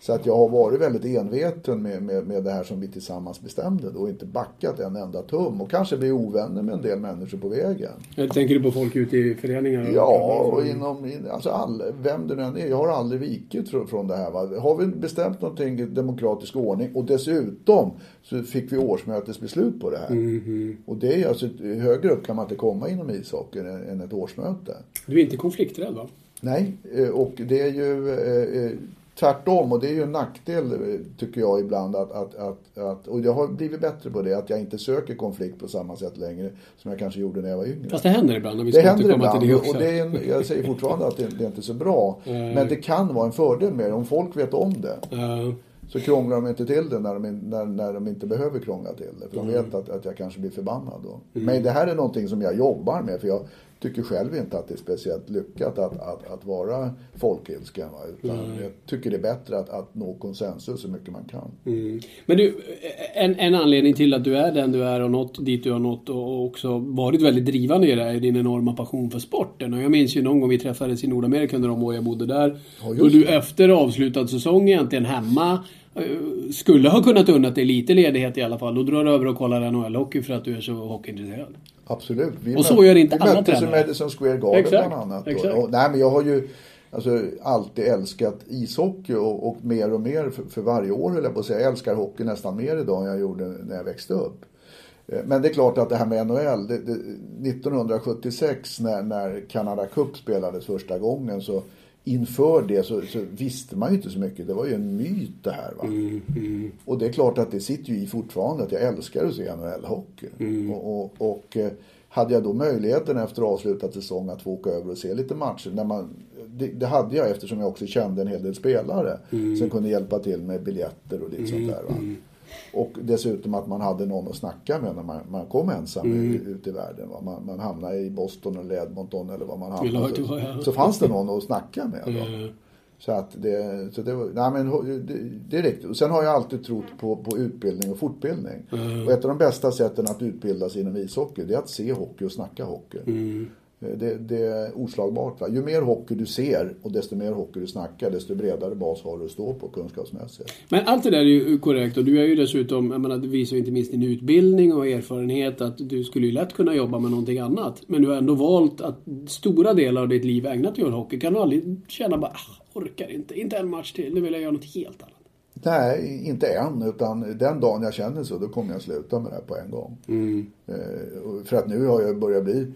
Så att jag har varit väldigt enveten med, med, med det här som vi tillsammans bestämde då och inte backat en enda tum och kanske bli ovänner med en del människor på vägen. Jag tänker du på folk ute i föreningar? Ja, och inom, in- alltså all, vem det nu än är. Jag har aldrig vikit från, det här. Va? Har vi bestämt någonting i demokratisk ordning och dessutom så fick vi årsmötesbeslut på det här. Mhm. Och det är alltså, högre upp kan man inte komma inom ishockeyn än, än ett årsmöte. Du är inte konflikträdd va? Nej, eh, och det är ju eh, eh, tvärtom och det är ju en nackdel eh, tycker jag ibland att, att, att, att, och jag har blivit bättre på det, att jag inte söker konflikt på samma sätt längre som jag kanske gjorde när jag var yngre. Fast det händer ibland och vi Det händer ibland till det också. och det är en, jag säger fortfarande att det, det är inte så bra. Mm. Men det kan vara en fördel med det. Om folk vet om det Ja. så krånglar de inte till det när de, när, när de inte behöver krångla till det. För de vet att, att jag kanske blir förbannad då. Men det här är någonting som jag jobbar med. För jag tycker själv inte att det är speciellt lyckat att, att, att vara folkilsken. Va? Utan jag tycker det är bättre att, att nå konsensus så mycket man kan. Mm. Men du, en, en anledning till att du är den du är och nått dit du har nått och också varit väldigt drivande i det här är din enorma passion för sporten. Och jag minns ju någon gång vi träffades i Nordamerika under de år jag bodde där. Ja, och du efter avslutad säsong egentligen hemma eh, skulle ha kunnat unnat dig lite ledighet i alla fall. Då drar du över och kollar NHL-hockey för att du är så hockeyintresserad. Absolut. Vi Och så gör inte vi alla möttes i. Madison Square Garden Exakt, bland annat. exakt. Och, och, nej, men jag har ju alltså, alltid älskat ishockey och, och mer och mer för, för varje år jag på att säga. Jag älskar hockey nästan mer idag än jag gjorde när jag växte upp. Eh, Men det är klart att det här med NHL, det, det, 1976 när, när Canada Cup spelades första gången så inför det så, så visste man ju inte så mycket. Det var ju en myt det här. Va? Och det är klart att det sitter ju i fortfarande att jag älskar att se NHL-hockey. Och, och, och eh, hade jag då möjligheten efter avslutad säsong att få åka över och se lite matcher. När man, det, det hade jag eftersom jag också kände en hel del spelare som kunde hjälpa till med biljetter och lite sånt där. Va? Och dessutom att man hade någon att snacka med när man, man kom ensam ut, ut i världen. Va? Man, man hamnade i Boston eller Edmonton eller vad man hamnade. det Så, var, ja. så fanns det någon att snacka med. Eh, Så att det, så det, var, nej men det, det är riktigt. Och sen har jag alltid trott på, på utbildning och fortbildning. Mm. Och ett av de bästa sätten att utbilda sig inom ishockey, det är att se hockey och snacka hockey. Mm. Det, det är oslagbart. Va? Ju mer hockey du ser och desto mer hockey du snackar, desto bredare bas har du att stå på kunskapsmässigt. Men allt det där är ju korrekt och du är ju dessutom, jag menar, det visar ju inte minst din utbildning och erfarenhet att du skulle ju lätt kunna jobba med någonting annat. Men du har ändå valt att stora delar av ditt liv ägnat åt hockey. Kan du aldrig känna bara, ah, orkar inte, inte en match till, nu vill jag göra något helt annat? Nej, inte än. Utan den dagen jag känner så, då kommer jag sluta med det här på en gång. Mm. Eh, för att nu har jag börjat bli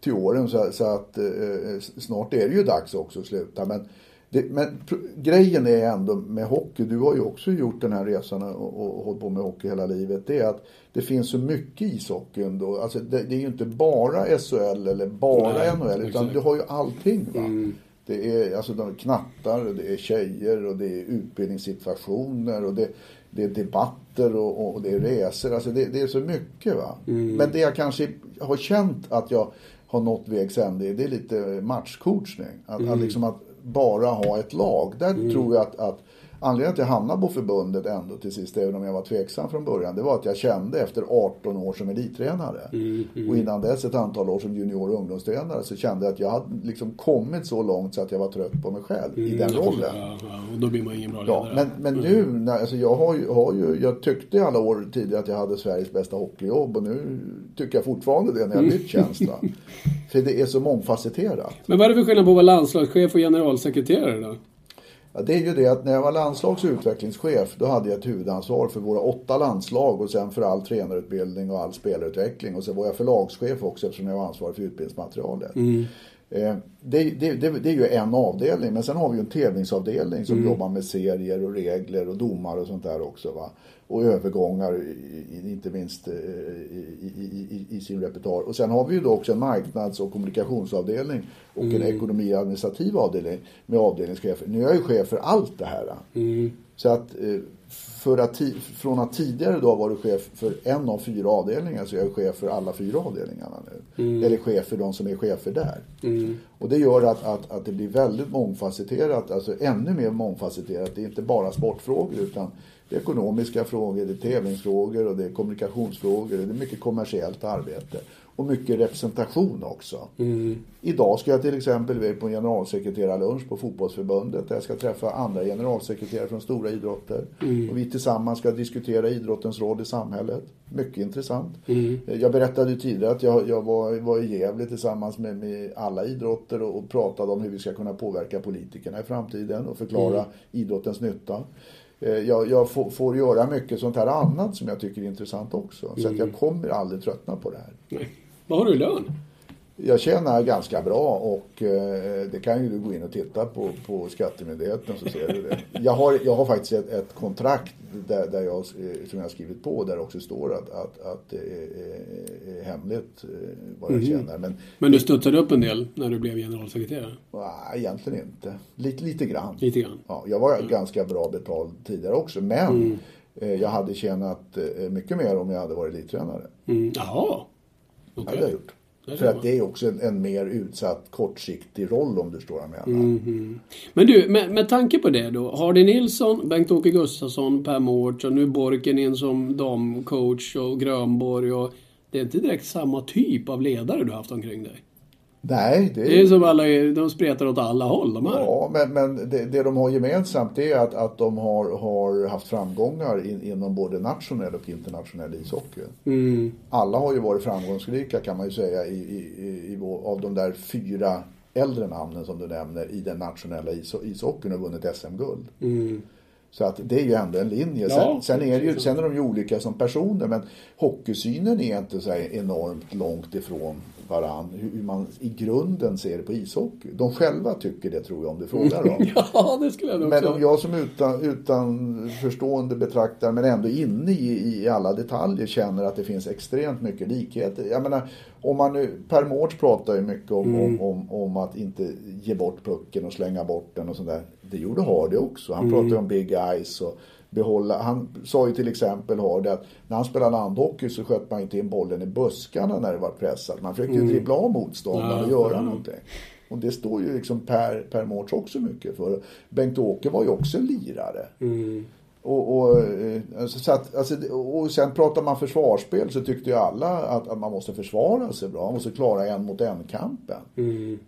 till åren så, så att eh, snart är det ju dags också att sluta. Men, det, men grejen är ändå med hockey, du har ju också gjort den här resan och, och hållit på med hockey hela livet. Det är att det finns så mycket ishockey ändå. Alltså det, det är ju inte bara SHL eller bara Nej, NHL utan exakt. du har ju allting. Va? Mm. Det är alltså de knattar och det är tjejer och det är utbildningssituationer och det, det är debatter och, och det är resor. Alltså det, det är så mycket. va. Men det jag kanske har känt att jag har nått vägs ände det är lite matchcoachning. Att, att, liksom att bara ha ett lag. Där tror jag att, att Anledningen till att jag hamnade på förbundet ändå till sist, även om jag var tveksam från början, det var att jag kände efter 18 år som elittränare och innan dess ett antal år som junior och ungdomstränare så kände jag att jag hade liksom kommit så långt så att jag var trött på mig själv i den rollen. Ja, ja, och då blir man ingen bra Ja, ledare. men, men nu, när, alltså jag, har ju, har ju, jag tyckte i alla år tidigare att jag hade Sveriges bästa hockeyjobb och nu tycker jag fortfarande det när jag bytt tjänst. För det är så mångfacetterat. Men vad är det för skillnad på att vara landslagschef och generalsekreterare då? Ja, det är ju det att när jag var landslags utvecklingschef då hade jag ett huvudansvar för våra åtta landslag och sen för all tränarutbildning och all spelarutveckling. Och sen var jag förlagschef också eftersom jag var ansvarig för utbildningsmaterialet. Eh, det, det, det, det är ju en avdelning men sen har vi ju en tävlingsavdelning som jobbar med serier och regler och domar och sånt där också. Va? Och övergångar inte minst eh, i, i, i, sin repertoar. Och sen har vi ju då också en marknads och kommunikationsavdelning och en ekonomi och administrativ avdelning med avdelningschefer. Nu är jag ju chef för allt det här. Så att eh, för att från att tidigare då varit chef för en av fyra avdelningar så är jag chef för alla fyra avdelningarna nu. Eller chef för de som är chefer där. Och det gör att, att, att det blir väldigt mångfacetterat, alltså ännu mer mångfacetterat. Det är inte bara sportfrågor utan det är ekonomiska frågor, det är tävlingsfrågor och det är kommunikationsfrågor. Det är mycket kommersiellt arbete. Och mycket representation också. Idag ska jag till exempel iväg på en generalsekreterarlunch på fotbollsförbundet där jag ska träffa andra generalsekreterare från stora idrotter. Och vi tillsammans ska diskutera idrottens roll i samhället. Mycket intressant. Jag berättade ju tidigare att jag, jag var, var i Gävle tillsammans med, med alla idrotter och, och pratade om hur vi ska kunna påverka politikerna i framtiden och förklara idrottens nytta. Eh, Jag, jag får, får göra mycket sånt här annat som jag tycker är intressant också. Så att jag kommer aldrig tröttna på det här. Nej. Vad har du i lön? Jag tjänar ganska bra och eh, det kan ju du gå in och titta på, på Skattemyndigheten så ser du det. Jag har, jag har faktiskt ett, ett kontrakt där, där jag, eh, som jag har skrivit på där det också står att, att, att det är, är hemligt eh, vad jag tjänar. Men Men du studsade upp en del när du blev generalsekreterare? nej, egentligen inte. Lite, lite grann. Lite grann. Ja, jag var ganska bra betald tidigare också men Mm. eh, jag hade tjänat mycket mer om jag hade varit elittränare. Mm. Jaha. Det Okej. hade jag gjort. För att det är också en, en mer utsatt kortsiktig roll om du förstår vad jag menar. Mhm. Men du, med, med tanke på det då. Hardy Nilsson, Bengt-Åke Gustafsson, Per Mårtsson, nu Borken in som damcoach och Grönborg och... Det är inte direkt samma typ av ledare du har haft omkring dig. Nej, det Det är som alla, de spretar åt alla håll de här. Ja, men, men det, det de har gemensamt det är att, att de har, har haft framgångar in, inom både nationell och internationell ishockey. Mm. Alla har ju varit framgångsrika kan man ju säga i, i, i, av de där fyra äldre namnen som du nämner i den nationella is, ishockeyn och vunnit SM-guld. Mm. Så att det är ju ändå en linje. Ja, sen, sen, är ju, sen är de ju olika som personer men hockeysynen är inte så enormt långt ifrån varann. Hur man i grunden ser på ishockey. De själva tycker det tror jag om du frågar dem. Ja, det skulle jag nog Men om jag som utan, utan förstående betraktar men ändå inne i, i alla detaljer känner att det finns extremt mycket likheter. Jag menar, om man nu, Per Mårts pratar ju mycket om, om, om, om att inte ge bort pucken och slänga bort den och sådär. Det gjorde Hardy också. Han pratade om Big Ice och behålla. Han sa ju till exempel Hardy att när han spelade landhockey så sköt man inte in bollen i buskarna när det var pressat. Man försökte ju dribbla av motståndaren och göra ja. någonting. Och det står ju liksom Per, per Mårts också mycket för. Bengt-Åke var ju också en lirare. Mm. Och, och, eh, alltså, så att, alltså, och sen pratar man försvarsspel så tyckte ju alla att, att man måste försvara sig bra. Man måste klara en mot en-kampen. Mm.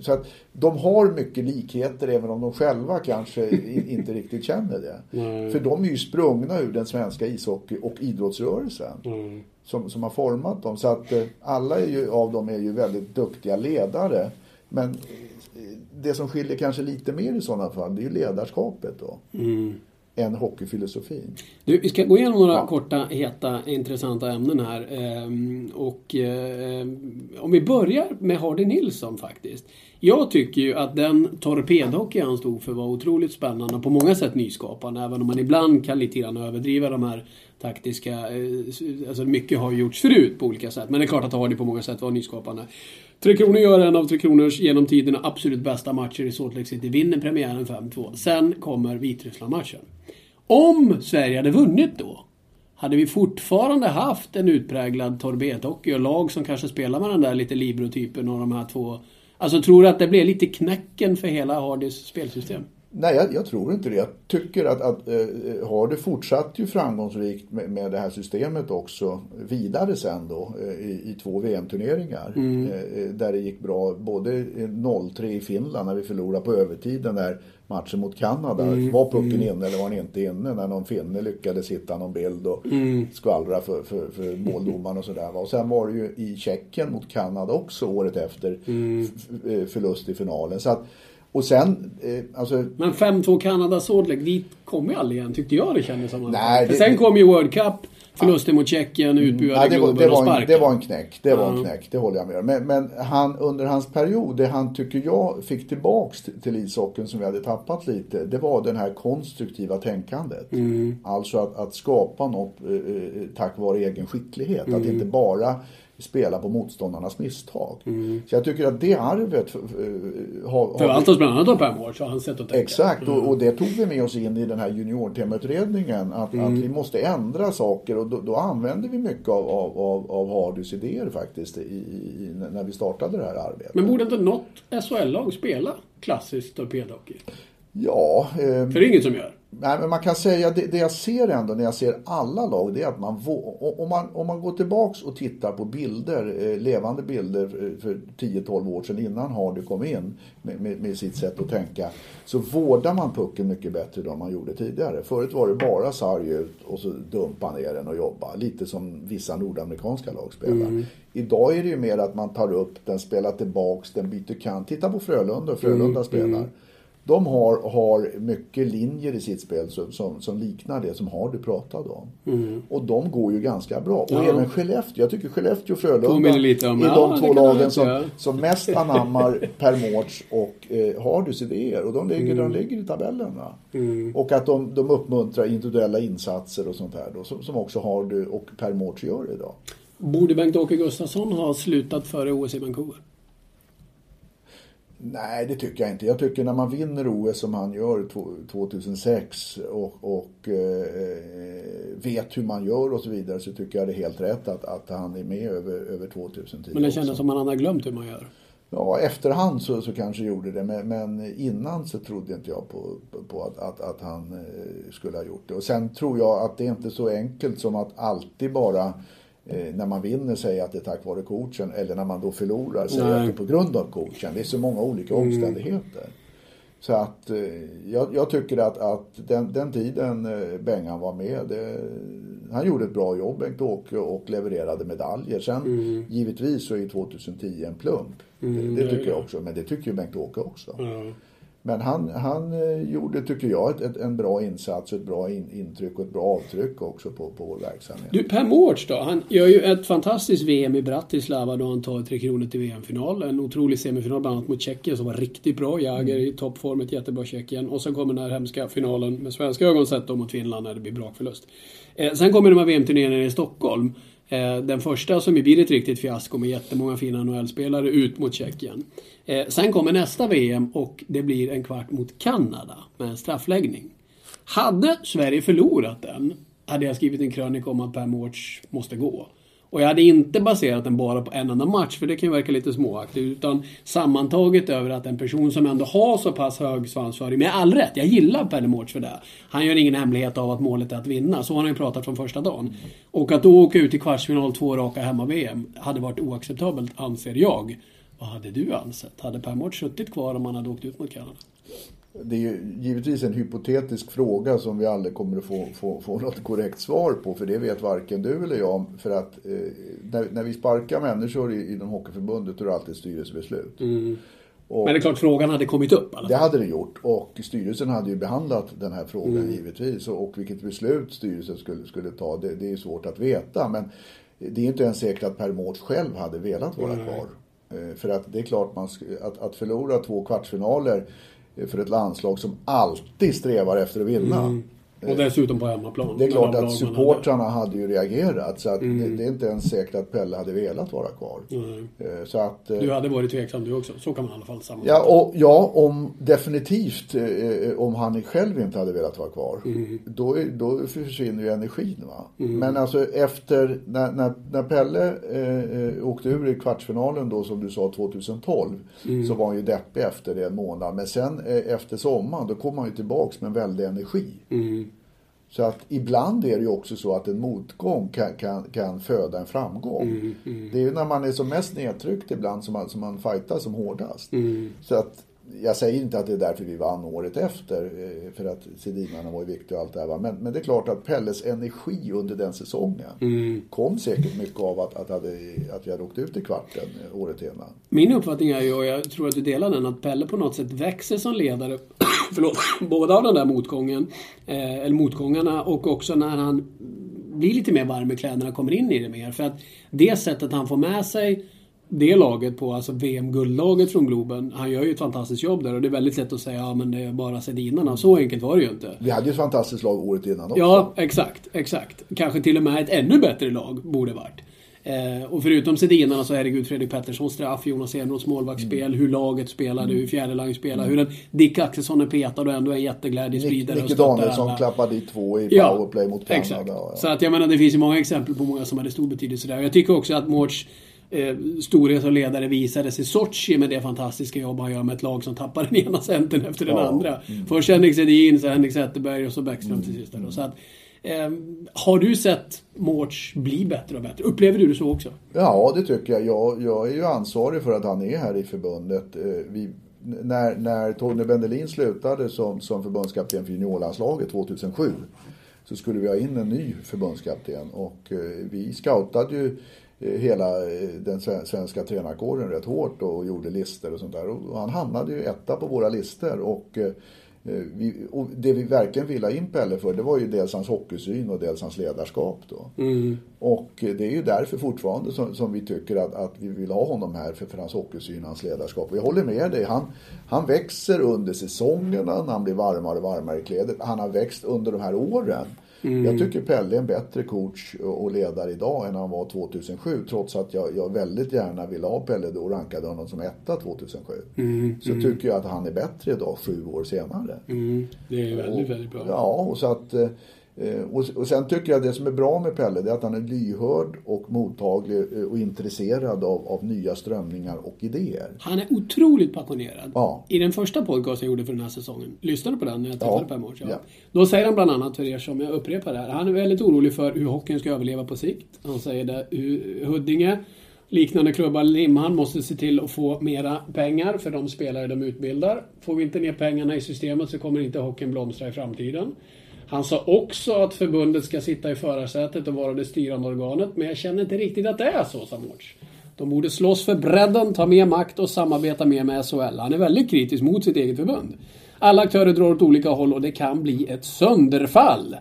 Så att de har mycket likheter även om de själva kanske in, inte riktigt känner det. Nej. För de är ju sprungna ur den svenska ishockey och idrottsrörelsen. Mm. Som, som har format dem. Så att eh, alla ju, av dem är ju väldigt duktiga ledare. Men eh, det som skiljer kanske lite mer i sådana fall det är ju ledarskapet då. Mm. Än hockeyfilosofin. Du, vi ska gå igenom några Ja. korta, heta, intressanta ämnen här. Ehm, och ehm, om vi börjar med Hardy Nilsson faktiskt. Jag tycker ju att den torpedhockey han stod för var otroligt spännande och på många sätt nyskapande. Även om man ibland kan lite grann överdriva de här taktiska... eh, Alltså mycket har gjorts förut på olika sätt. Men det är klart att Hardy på många sätt var nyskapande. Tre Kronor gör en av Tre Kronors genom tiderna absolut bästa matcher i Salt Lake City. Vinner premiären 5-2. Sen kommer Vitryssland-matchen. Om Sverige hade vunnit då, hade vi fortfarande haft en utpräglad torpedhockey och lag som kanske spelar med den där lite Libro-typen och de här två... Alltså tror du att det blev lite knäcken för hela Hardys spelsystem? Nej, jag, jag tror inte det. Jag tycker att, att eh, Hardy fortsatt ju framgångsrikt med, med det här systemet också vidare sen då eh, i, i två VM-turneringar. Eh, eh, där det gick bra. Både eh, 0-3 i Finland när vi förlorade på övertiden där matchen mot Kanada. Var pucken inne eller var den inte inne? När någon finne lyckades hitta någon bild och skvallra för, för, för måldomaren och sådär. Och sen var det ju i Tjeckien mot Kanada också året efter f- eh, förlust i finalen. Så att, och sen, eh, alltså Men 5-2 Kanada Lake, dit kom ju aldrig igen tyckte jag det kändes som. Nej, det- sen kom ju World Cup, förlusten mot Tjeckien, utbuade Nej, det, det, var en, det var en knäck. Det var en knäck, det håller jag med om. Men, men han, under hans period, det han tycker jag fick tillbaks till, till ishockeyn som vi hade tappat lite, det var det här konstruktiva tänkandet. Mm. Alltså att, att skapa något eh, eh, tack vare egen skicklighet. Mm. Att inte bara spela på motståndarnas misstag. Mm. Så jag tycker att det arvet eh, har... har Förvaltas bland annat av Per Mårts och hans sätt att tänka. Exakt, och, och det tog vi med oss in i den här juniortemautredningen. Att, Mm. att vi måste ändra saker och då, då använde vi mycket av, av, av, av Hardys idéer faktiskt i, i, när vi startade det här arbetet. Men borde inte något SHL-lag spela klassisk torpedhockey? Ja, eh, För det är inget som gör. Nej, men man kan säga det, det jag ser ändå när jag ser alla lag det är att man, om man om man går tillbaks och tittar på bilder, eh, levande bilder eh, för 10-12 år sedan innan Hardy kom in med, med, med sitt sätt att tänka så vårdar man pucken mycket bättre än man gjorde tidigare. Förut var det bara sarg ut och så dumpa ner den och jobba. Lite som vissa nordamerikanska lag spelar. Idag är det ju mer att man tar upp den, spelar tillbaks, den byter kant. Titta på Frölunda, Frölunda spelar. De har, har mycket linjer i sitt spel som, som, som liknar det som Hardy pratade om. Och de går ju ganska bra. Och Ja. även Skellefteå. Jag tycker Skellefteå och Frölunda om- är de två lagen som, som mest anammar Per Mårts och eh, Hardys idéer. Och de ligger, Mm. de ligger i tabellerna. Och att de, de uppmuntrar individuella insatser och sånt här då, som, som också Hardy och Per Mårts gör idag. Borde Bengt-Åke Gustafsson ha slutat före OS i Vancouver? Nej, det tycker jag inte. Jag tycker när man vinner OS som han gör två- 2006 och, och eh, vet hur man gör och så vidare så tycker jag det är helt rätt att, att han är med över, över 2010 Men det också. kändes som att han hade glömt hur man gör. Ja, efterhand så, så kanske gjorde det, men, men innan så trodde inte jag på, på att, att, att han eh, skulle ha gjort det. Och sen tror jag att det är inte så enkelt som att alltid bara när man vinner säga att det är tack vare coachen eller när man då förlorar säga Nej. att det är på grund av coachen. Det är så många olika omständigheter. Så att eh, jag, jag tycker att, att den, den tiden eh, Bengan var med, det, han gjorde ett bra jobb Bengt-Åke och levererade medaljer. Sen givetvis så är ju 2010 en plump. det, det det tycker det. jag också, men det tycker ju Bengt-Åke också. Ja. Men han, han eh, gjorde, tycker jag, ett, ett, en bra insats, ett bra in, intryck och ett bra avtryck också på, på vår verksamhet. Du, Per Mårts då? Han gör ju ett fantastiskt VM i Bratislava då han tar Tre Kronor till VM-final. En otrolig semifinal bland annat mot Tjeckien som var riktigt bra. Jäger i toppform, ett jättebra Tjeckien. Och sen kommer den här hemska finalen med svenska ögon sett då mot Finland när det blir brakförlust. Eh, sen kommer de här VM-turneringarna i Stockholm. Eh, den första som ju blir ett riktigt fiasko med jättemånga fina NHL-spelare ut mot Tjeckien. Eh, sen kommer nästa VM och det blir en kvart mot Kanada med en straffläggning. Hade Sverige förlorat den hade jag skrivit en krönika om att Per Mårts måste gå. Och jag hade inte baserat den bara på en enda match, för det kan ju verka lite småaktigt. Utan sammantaget över att en person som ändå har så pass hög svansföring, med all rätt, jag gillar Pelle Mårts för det. Han gör ingen hemlighet av att målet är att vinna, så har han ju pratat från första dagen. Och att då åka ut i kvartsfinal två raka hemma-VM hade varit oacceptabelt, anser jag. Vad hade du ansett? Hade Per Mårts suttit kvar om han hade åkt ut mot Kanada? Det är ju givetvis en hypotetisk fråga som vi aldrig kommer att få, få, få något korrekt svar på. För det vet varken du eller jag. För att eh, när, när, vi sparkar människor i, inom Hockeyförbundet då är det alltid styrelsebeslut. Mm. Och Men det är klart frågan hade kommit upp? Alltså. Det hade det gjort. Och styrelsen hade ju behandlat den här frågan mm. givetvis. Och, och vilket beslut styrelsen skulle, skulle ta, det, det är svårt att veta. Men det är inte ens säkert att Per Mårts själv hade velat vara mm. kvar. Eh, för att det är klart, man, att, att förlora två kvartsfinaler eh, för ett landslag som alltid strävar efter att vinna. Mm. Och dessutom på hemmaplan. Det är klart att supportrarna hade ju reagerat. Så att mm. det, det, är inte ens säkert att Pelle hade velat vara kvar. Mm. Så att, du hade varit tveksam du också. Så kan man i alla fall sammanfatta. Ja, och, ja om, definitivt eh, om han själv inte hade velat vara kvar. Mm. Då, då försvinner ju energin. Va? Mm. Men alltså efter, när, när, när Pelle eh, åkte ur i kvartsfinalen då som du sa 2012. Mm. Så var han ju deppig efter det en månad. Men sen eh, efter sommaren då kom han ju tillbaks med en väldig energi. Mm. Så att ibland är det ju också så att en motgång kan, kan, kan föda en framgång. Mm, mm. Det är ju när man är som mest nedtryckt ibland som man, som man fightar som hårdast. Mm. Så att jag säger inte att det är därför vi vann året efter, eh, för att Sedinarna var ju viktiga och allt det här. Men, men det är klart att Pelles energi under den säsongen mm. kom säkert mycket av att, att, hade, att vi hade åkt ut i kvarten året innan. Min uppfattning är ju, och jag tror att du delar den, att Pelle på något sätt växer som ledare. förlåt, både av den där motgången, eh, eller motgångarna och också när han blir lite mer varm i kläderna, kommer in i det mer. För att det sättet han får med sig det laget på, alltså VM-guldlaget från Globen. Han gör ju ett fantastiskt jobb där och det är väldigt lätt att säga ja men det är bara sedinarna. Så enkelt var det ju inte. Vi hade ju ett fantastiskt lag året innan också. Ja, exakt, exakt. Kanske till och med ett ännu bättre lag borde varit. Eh, och förutom Sedinarna så herregud Fredrik Petterssons straff, Jonas Enroths målvaktsspel, mm. hur laget spelade, hur fjärdelang spelade, mm. hur en Dick Axelsson är petad och ändå är jätteglädjespridare. Nicke Danielsson klappade dit två i ja, powerplay mot Kanada. Exakt. Ja. Så att jag menar det finns ju många exempel på många som hade stor betydelse där. Jag tycker också att Mårts eh, storhet och ledare visades i Sochi med det fantastiska jobb han gör med ett lag som tappar den ena centern efter den ja. andra. Mm. Först Henrik Sedin, sen Henrik Zetterberg och så Bäckström mm. till sist. Mm. Så att, eh, har du sett Mårts bli bättre och bättre? Upplever du det så också? Ja, det tycker jag. jag. Jag är ju ansvarig för att han är här i förbundet. Eh, vi, när, när Torgny Bendelin slutade som, som förbundskapten för juniorlandslaget 2007 så skulle vi ha in en ny förbundskapten och eh, vi scoutade ju eh, hela den svenska tränarkåren rätt hårt och gjorde listor och sånt där. Och han hamnade ju etta på våra listor och, vi, och det vi verkligen ville ha in Pelle för det var ju dels hans hockeysyn och dels hans ledarskap då. Mm. Och det är ju därför fortfarande som, som vi tycker att, att, vi vill ha honom här för, för hans hockeysyn och hans ledarskap. Och jag håller med dig, han, han växer under säsongerna när han blir varmare och varmare i kläder. Han har växt under de här åren. Mm. Jag tycker Pelle är en bättre coach och ledare idag än han var 2007. Trots att jag, jag väldigt gärna ville ha Pelle då och rankade honom som etta 2007. Mm. Så mm. tycker jag att han är bättre idag sju år senare. Mm. Det är väldigt, och, väldigt bra. Ja, och så att eh, Eh, och, sen tycker jag det som är bra med Pelle det är att han är lyhörd och mottaglig eh, och intresserad av, av nya strömningar och idéer. Han är otroligt passionerad. Ja. I den första podcasten jag gjorde för den här säsongen, lyssnade på den när jag träffade ja. Per Mårts. Ja. Då säger han bland annat, för er som jag upprepar det här, han är väldigt orolig för hur hockeyn ska överleva på sikt. Han säger det, Huddinge liknande klubbar, Limhamn, måste se till att få mera pengar för de spelare de utbildar. Får vi inte ner pengarna i systemet så kommer inte hockeyn blomstra i framtiden. Han sa också att förbundet ska sitta i förarsätet och vara det styrande organet, men jag känner inte riktigt att det är så, sa Mårts. De borde slåss för bredden, ta mer makt och samarbeta mer med SHL. Han är väldigt kritisk mot sitt eget förbund. Alla aktörer drar åt olika håll och det kan bli ett sönderfall.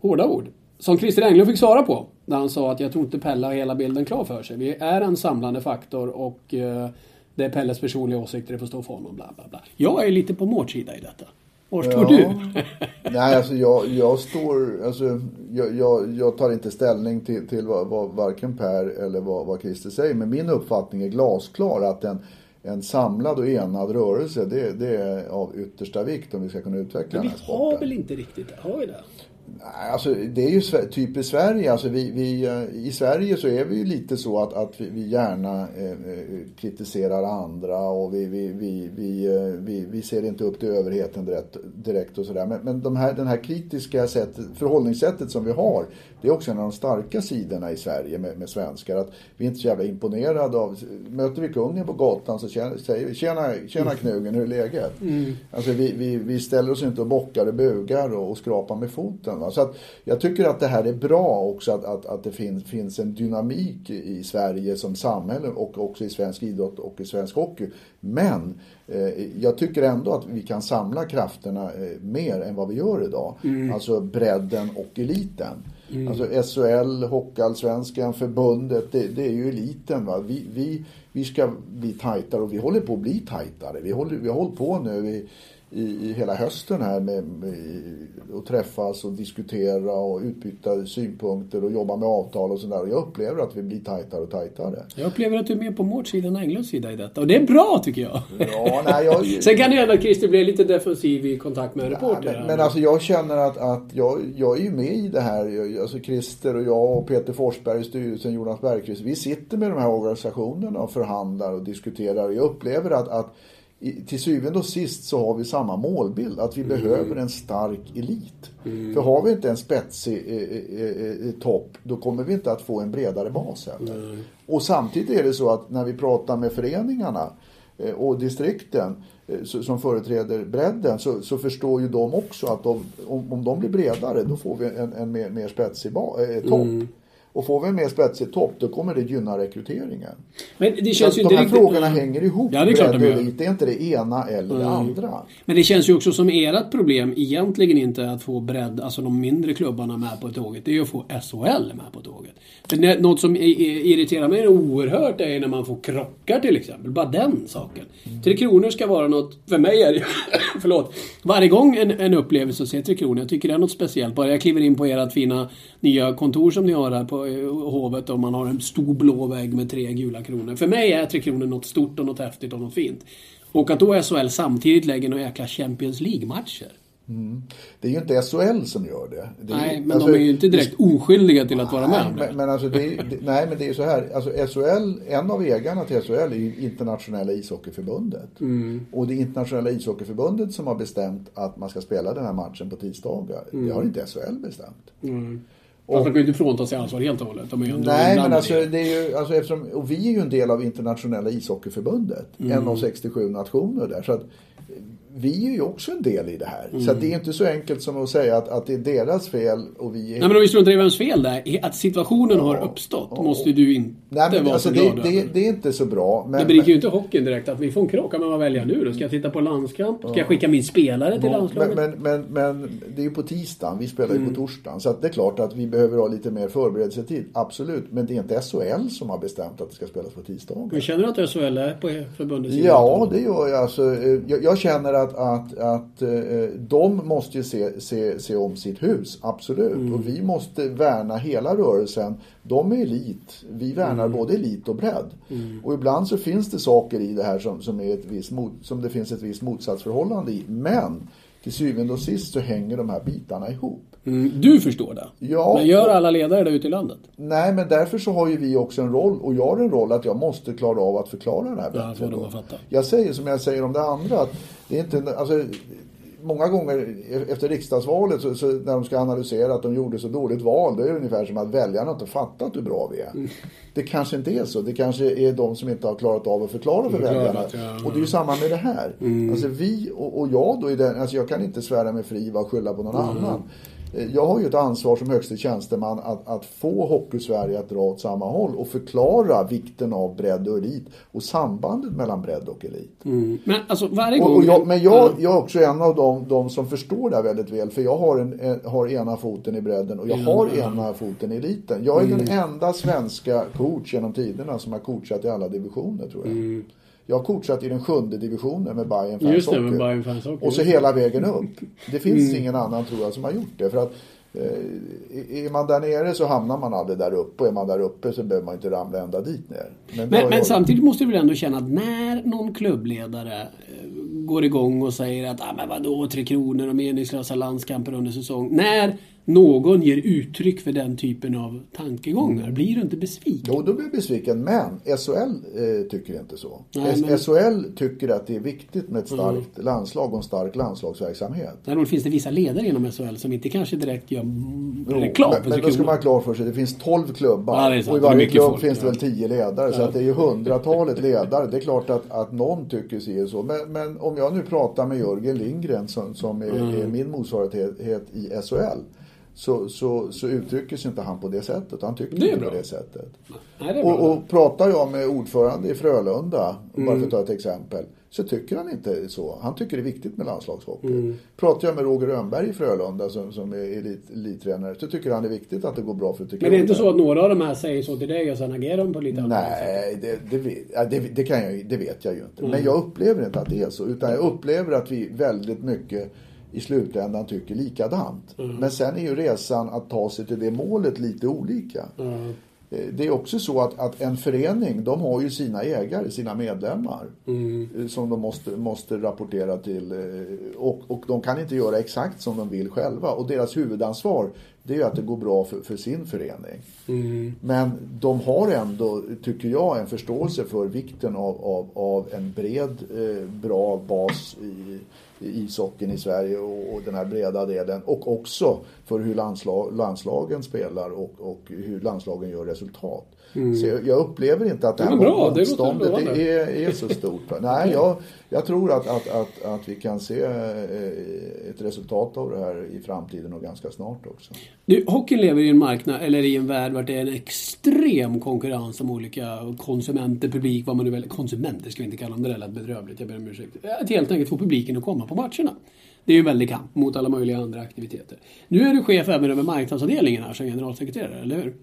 Hårda ord. Som Christer Englund fick svara på. När han sa att jag tror inte Pelle har hela bilden klar för sig. Vi är en samlande faktor och eh, det är Pelles personliga åsikter, det får stå för honom. Bla, bla, bla. Jag är lite på Mårts sida i detta. Var står ja. du? Nej, alltså jag, jag står... Alltså, jag, jag, jag tar inte ställning till, till vad, vad varken Per eller vad, vad Christer säger. Men min uppfattning är glasklar att en, en samlad och enad rörelse det, det är av yttersta vikt om vi ska kunna utveckla men den här sporten. vi har väl inte riktigt? Har vi det? Alltså, det är ju typiskt Sverige. Alltså, vi, vi, eh, I Sverige så är vi ju lite så att, att vi, gärna eh, eh, kritiserar andra och vi, vi, vi, vi, eh, vi, vi ser inte upp till överheten direkt, direkt och sådär. Men, men de här, den här kritiska sätt, förhållningssättet som vi har, det är också en av de starka sidorna i Sverige med, med svenskar. Att vi är inte så jävla imponerade av, möter vi kungen på gatan så säger vi tjena, tjena knugen, hur är läget? Mm. Alltså, vi, vi, vi ställer oss inte och bockar och bugar och, och skrapar med foten. Va? Så att jag tycker att det här är bra också att, att, att det finns, finns en dynamik i Sverige som samhälle och också i svensk idrott och i svensk hockey. Men eh, jag tycker ändå att vi kan samla krafterna eh, mer än vad vi gör idag. Mm. Alltså bredden och eliten. Mm. Alltså SHL, Hockeyallsvenskan, förbundet, det, det, är ju eliten. Va? Vi, vi, vi ska bli tajtare och vi håller på att bli tajtare. Vi håller, vi har hållit på nu i i, i hela hösten här med, med att träffas och diskutera och utbyta synpunkter och jobba med avtal och sådär. Jag upplever att vi blir tajtare och tajtare. Jag upplever att du är mer på Mårts sida än Englunds sida i detta och det är bra tycker jag. Ja, nej, jag... Sen kan det hända att Christer blir lite defensiv i kontakt med en reporter. Men, men, alltså jag känner att, att jag, jag är ju med i det här. Alltså Christer och jag och Peter Forsberg i styrelsen, Jonas Bergqvist. Vi sitter med de här organisationerna och förhandlar och diskuterar. Jag upplever att, att till syvende och sist så har vi samma målbild. Att vi mm. behöver en stark elit. Mm. För har vi inte en spetsig eh, eh, eh, topp då kommer vi inte att få en bredare bas heller. Mm. Och samtidigt är det så att när vi pratar med föreningarna eh, och distrikten eh, som företräder bredden så, så, förstår ju de också att de, om, om de blir bredare då får vi en, en mer, mer spetsig ba, eh, topp. Och får vi en mer spetsig topp då kommer det gynna rekryteringen. Men det känns ju de här riktigt... frågorna hänger ihop. Ja, det är klart de gör. Det är inte det ena eller mm. det andra. Men det känns ju också som ert problem egentligen inte att få bredd, alltså de mindre klubbarna med på tåget. Det är ju att få SHL med på tåget. För något som irriterar mig oerhört är när man får krockar till exempel. Bara den saken. Mm. Tre Kronor ska vara något, för mig är det förlåt. Varje gång en, en upplevelse att se Tre Kronor, jag tycker det är något speciellt. Bara jag kliver in på ert fina nya kontor som ni har här på Hovet och man har en stor blå vägg med tre gula kronor. För mig är Tre Kronor något stort och något häftigt och något fint. Och att då SHL samtidigt lägger några jäkla Champions League-matcher. Mm. Det är ju inte SHL som gör det. det nej, men alltså, de är ju inte direkt oskyldiga till att vara med om det. Men, men alltså det, det, nej, men det är så här. Alltså SHL, en av ägarna till SHL är ju Internationella ishockeyförbundet. Mm. Och det är Internationella ishockeyförbundet som har bestämt att man ska spela den här matchen på tisdagar. Mm. Det har inte SHL bestämt. Mm. Fast de kan ju inte frånta sig ansvar helt och hållet. De är Nej, men alltså, det är ju, alltså eftersom, och vi är ju en del av internationella ishockeyförbundet. Mm. En av 67 nationer där. Så att vi är ju också en del i det här. Mm. Så det är inte så enkelt som att säga att, att det är deras fel och vi är... Nej men om vi struntar i vems fel det är. Att situationen ja, har uppstått ja, måste du inte Nej, men, vara alltså, så det, glad det, det, är inte så bra. Men, det berikar ju inte hockeyn direkt att vi får en krock. Kan man välja nu då? Ska jag titta på landskamp? Ska jag skicka min spelare till landslaget? Men, men, men, men, det är ju på tisdagen. Vi spelar ju mm. på torsdagen. Så det är klart att vi behöver ha lite mer förberedelsetid. Absolut. Men det är inte SHL som har bestämt att det ska spelas på tisdagar. Men känner du att SHL är på förbundets sida? Ja, det gör jag. Alltså, jag, jag känner att, att, att eh, de måste ju se, se, se om sitt hus, absolut. Mm. Och vi måste värna hela rörelsen. De är elit, vi värnar mm. både elit och bredd. Mm. Och ibland så finns det saker i det här som, som, är ett visst som det finns ett visst motsatsförhållande i. Men till syvende och sist så hänger de här bitarna ihop. Mm, du förstår det? Ja. Men gör alla ledare det ute i landet? Nej, men därför så har ju vi också en roll. Och jag har en roll att jag måste klara av att förklara det här bättre. Ja, jag säger som jag säger om det andra. Att det är inte, alltså, många gånger efter riksdagsvalet så, så, när de ska analysera att de gjorde så dåligt val, då är det ungefär som att väljarna inte fattat hur bra vi är. Mm. Det kanske inte är så. Det kanske är de som inte har klarat av att förklara för väljarna. Ja. Och det är ju samma med det här. Mm. Alltså vi och, och jag då, i den, alltså jag kan inte svära mig fri och skylla på någon mm. annan. Eh, jag har ju ett ansvar som högste tjänsteman att, att få Hockeysverige att dra åt samma håll och förklara vikten av bredd och elit och sambandet mellan bredd och elit. Mm. Men alltså varje gång... Och, och jag, men jag, jag är också en av dem, de som förstår det här väldigt väl för jag har, en, en, har ena foten i bredden och jag har ena foten i eliten. Jag är mm. den enda svenska coach genom tiderna som har coachat i alla divisioner tror jag. Mm. Jag har coachat i den sjunde divisionen med Bayern Fans Just det, med Bayern Fans Hockey. Och så hela vägen upp. Det finns mm. ingen annan tror jag som har gjort det. För att eh, är man där nere så hamnar man aldrig där uppe. Och är man där uppe så behöver man inte ramla ända dit ner. Men, men, men samtidigt måste du väl ändå känna att när någon klubbledare eh, går igång och säger att ah, men vadå, Tre Kronor och meningslösa landskamper under säsong. När någon ger uttryck för den typen av tankegångar? Blir du inte besviken? Jo, då blir jag besviken. Men SHL eh, tycker inte så. Nej, men- SHL tycker att det är viktigt med ett starkt landslag och en stark landslagsverksamhet. Däremot finns det vissa ledare inom SHL som inte kanske direkt gör mm, Jo, reklam men, men då ska man ha klart för sig, det finns 12 klubbar. Ja, och i varje klubb folk, finns det ja. väl 10 ledare. Så Ja. att det är ju hundratalet ledare. Det är klart att, att någon tycker si och så. Men, men om jag nu pratar med Jörgen Lindgren som, som är, Mm. är min motsvarighet i SHL. Så, så, så uttrycker sig inte han på det sättet. Han tycker Det inte bra. på det sättet. Nej, det. Och, och pratar jag med ordförande i Frölunda, bara Mm. för att ta ett exempel, så tycker han inte så. Han tycker det är viktigt med landslagshockey. Mm. Pratar jag med Roger Rönnberg i Frölunda som, som är elit, elittränare så tycker han det är viktigt att det går bra för Tre Men det är inte så att några av de här säger så till dig och sen agerar de på lite annat? Nej, det, det, det, det, kan jag, det vet jag ju inte. Men jag upplever inte att det är så. Utan jag upplever att vi väldigt mycket i slutändan tycker likadant. Men sen är ju resan att ta sig till det målet lite olika. Ja. Eh, Det är också så att, att en förening, de har ju sina ägare, sina medlemmar. eh, Som de måste, måste rapportera till. eh, Och, och de kan inte göra exakt som de vill själva. Och deras huvudansvar, det är ju att det går bra för, för sin förening. Men de har ändå, tycker jag, en förståelse för vikten av, av, av en bred, eh, bra bas i, i ishockeyn i Sverige och, och den här breda delen. Och också för hur landslag, landslagen spelar och, och hur landslagen gör resultat. Så jag, jag upplever inte att det här Mm. Bra, motståndet lovande. är, är så stort. Nej, jag, jag tror att, att, att, att vi kan se eh, ett resultat av det här i framtiden och ganska snart också. Du, hockeyn lever i en marknad, eller i en värld vart det är en extrem konkurrens om olika konsumenter, publik, vad man nu väljer. Konsumenter ska vi inte kalla dem, det där lät bedrövligt, jag ber om ursäkt. Att helt enkelt få publiken att komma på matcherna. Det är ju en väldig kamp mot alla möjliga andra aktiviteter. Nu är du chef även över marknadsavdelningen här som generalsekreterare, eller hur?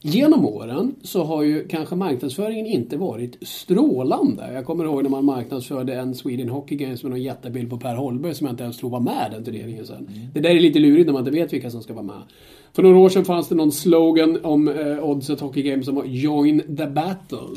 Genom åren så har ju kanske marknadsföringen inte varit strålande. Jag kommer ihåg när man marknadsförde en Sweden Hockey Games med någon jättebild på Per Holmberg som jag inte ens tror var med den turneringen sen. Det där är lite lurigt när man inte vet vilka som ska vara med. För några år sedan fanns det någon slogan om eh, Oddset Hockey Games som var Join the Battle.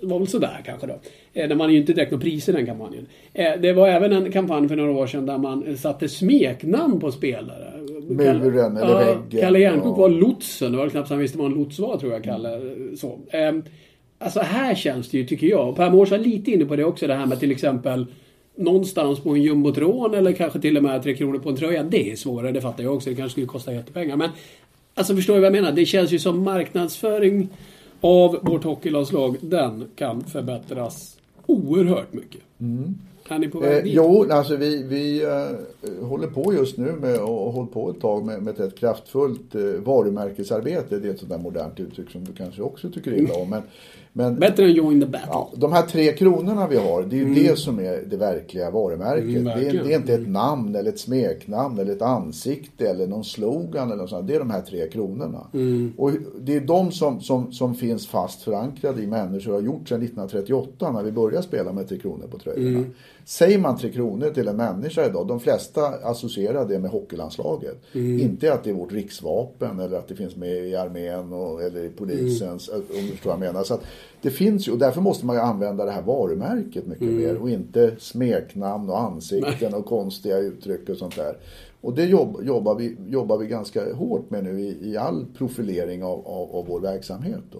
Det var väl sådär kanske då. Eh, man ju inte direkt några priser i den kampanjen. Eh, Det var även en kampanj för några år sedan där man eh, satte smeknamn på spelare. Muren eller Ja, väggen. Kalle Järnkrok Ja. var lotsen. Det var knappt så han visste vad en lots var tror jag, Kalle. Så. Ehm, Alltså här känns det ju, tycker jag, och Per Mårts var lite inne på det också, det här med till exempel någonstans på en jumbotron eller kanske till och med tre kronor på en tröja. Det är svårare, det fattar jag också. Det kanske skulle kosta jättepengar. Men alltså förstår du vad jag menar? Det känns ju som marknadsföring av vårt hockeylandslag. Den kan förbättras oerhört mycket. Är ni på väg Eh, dit? jo, alltså vi, vi eh, håller på just nu med och har hållit på ett tag med, med ett kraftfullt eh, varumärkesarbete. Det är ett sånt där modernt uttryck som du kanske också tycker illa om. Men, men Bättre än Join the Battle. ja, de här tre kronorna vi har, det är ju det som är det verkliga varumärket. Mm, det, är, det är inte ett namn eller ett smeknamn eller ett ansikte eller någon slogan eller något sånt. Det är de här tre kronorna. Och det är de som, som, som finns fast förankrade i människor och har gjort sedan 1938 när vi började spela med tre kronor på tröjorna. Säger man tre kronor till en människa idag, de flesta associerar det med hockeylandslaget. Inte att det är vårt riksvapen eller att det finns med i armén och, eller i polisens, om du förstår vad jag menar. Så att det finns ju, och därför måste man ju använda det här varumärket mycket mer och inte smeknamn och ansikten och konstiga uttryck och sånt där. Och det jobb, jobbar, vi, jobbar vi ganska hårt med nu i, i all profilering av, av, av vår verksamhet. Då.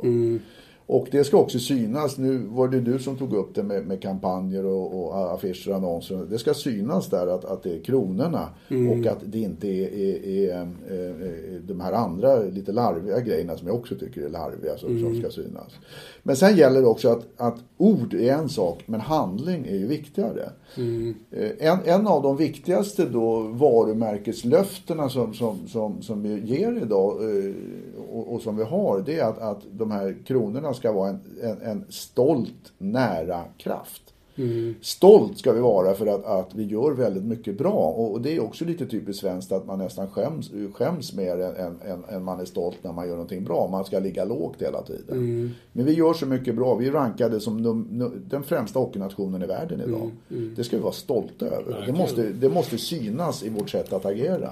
Och det ska också synas. Nu var det du som tog upp det med, med kampanjer och, och affischer och annonser. Det ska synas där att, att det är kronorna och att det inte är, är, är, eh, de här andra lite larviga grejerna som jag också tycker är larviga som, som ska synas. Men sen gäller det också att, att ord är en sak men handling är ju viktigare. Eh, En, en av de viktigaste då varumärkeslöftena som, som, som, som vi ger idag eh, och, och som vi har det är att, att de här kronorna ska vara en, en, en stolt nära kraft. Stolt ska vi vara för att, att vi gör väldigt mycket bra och, och det är också lite typiskt svenskt att man nästan skäms, skäms mer än, än, än, än man är stolt när man gör någonting bra. Man ska ligga lågt hela tiden. Men vi gör så mycket bra. Vi rankade som num, num, den främsta hockeynationen i världen idag. Det ska vi vara stolta över. Det måste, det måste synas i vårt sätt att agera.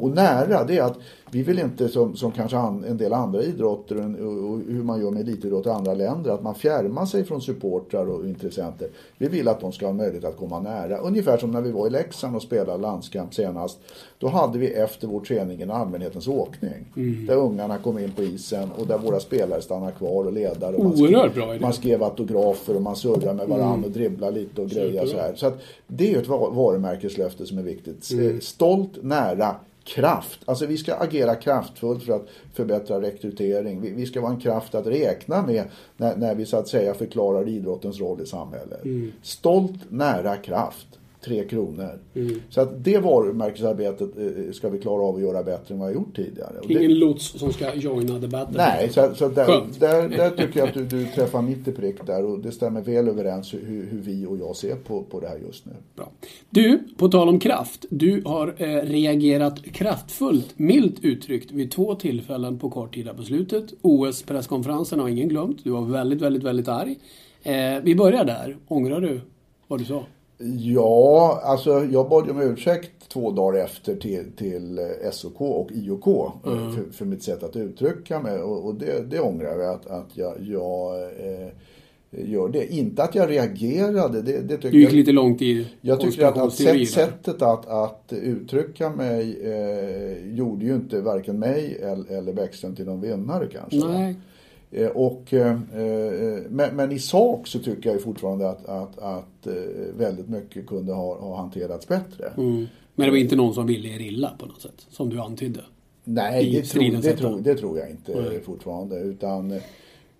Och nära, det är att vi vill inte som, som kanske an, en del andra idrotter och, och hur man gör med elitidrott i andra länder, att man fjärmar sig från supportrar och intressenter. Vi vill att de ska ha möjlighet att komma nära. Ungefär som när vi var i Leksand och spelade landskamp senast. Då hade vi efter vår träning en allmänhetens åkning. Mm. Där ungarna kom in på isen och där våra spelare stannade kvar och ledare. Och man Oerhört bra man skrev autografer och man surrade med varandra och dribblade lite och grejer så här. Så att det är ju ett va- varumärkeslöfte som är viktigt. Mm. Stolt, nära, kraft. Alltså vi ska agera kraftfullt för att förbättra rekrytering. Vi, vi ska vara en kraft att räkna med när, när vi så att säga förklarar idrottens roll i samhället. Mm. Stolt, nära, kraft. Tre kronor. Mm. Så att det varumärkesarbetet eh, ska vi klara av att göra bättre än vad vi har gjort tidigare. Och det, Ingen lots som ska joina debatten. Nej, så, så där, Skönt. där, där tycker jag att du, du träffar mitt i prick där och det stämmer väl överens hur, hur vi och jag ser på, på det här just nu. Bra. Du, på tal om kraft. Du har eh, reagerat kraftfullt, milt uttryckt, vid två tillfällen på kort tid på slutet. OS-presskonferensen har ingen glömt. Du var väldigt, väldigt, väldigt arg. Eh, vi börjar där. Ångrar du vad du sa? Ja, alltså jag bad om ursäkt två dagar efter till, till eh, SOK och IOK eh, för, för mitt sätt att uttrycka mig och, och det, det ångrar jag att, att jag, jag eh, gör det. Inte att jag reagerade, det, det tycker Du gick jag... lite långt i Jag tycker att, att sätt, sättet att, att uttrycka mig eh, gjorde ju inte varken mig eller, eller Bäckström till någon vinnare kanske. Nej. Eh, och, eh, eh, men, men i sak så tycker jag fortfarande att, att, att väldigt mycket kunde ha, ha hanterats bättre. Mm. Men det var inte någon som ville er illa på något sätt, som du antydde. Nej, det tror, det, tror, det tror jag inte Nej. fortfarande. Utan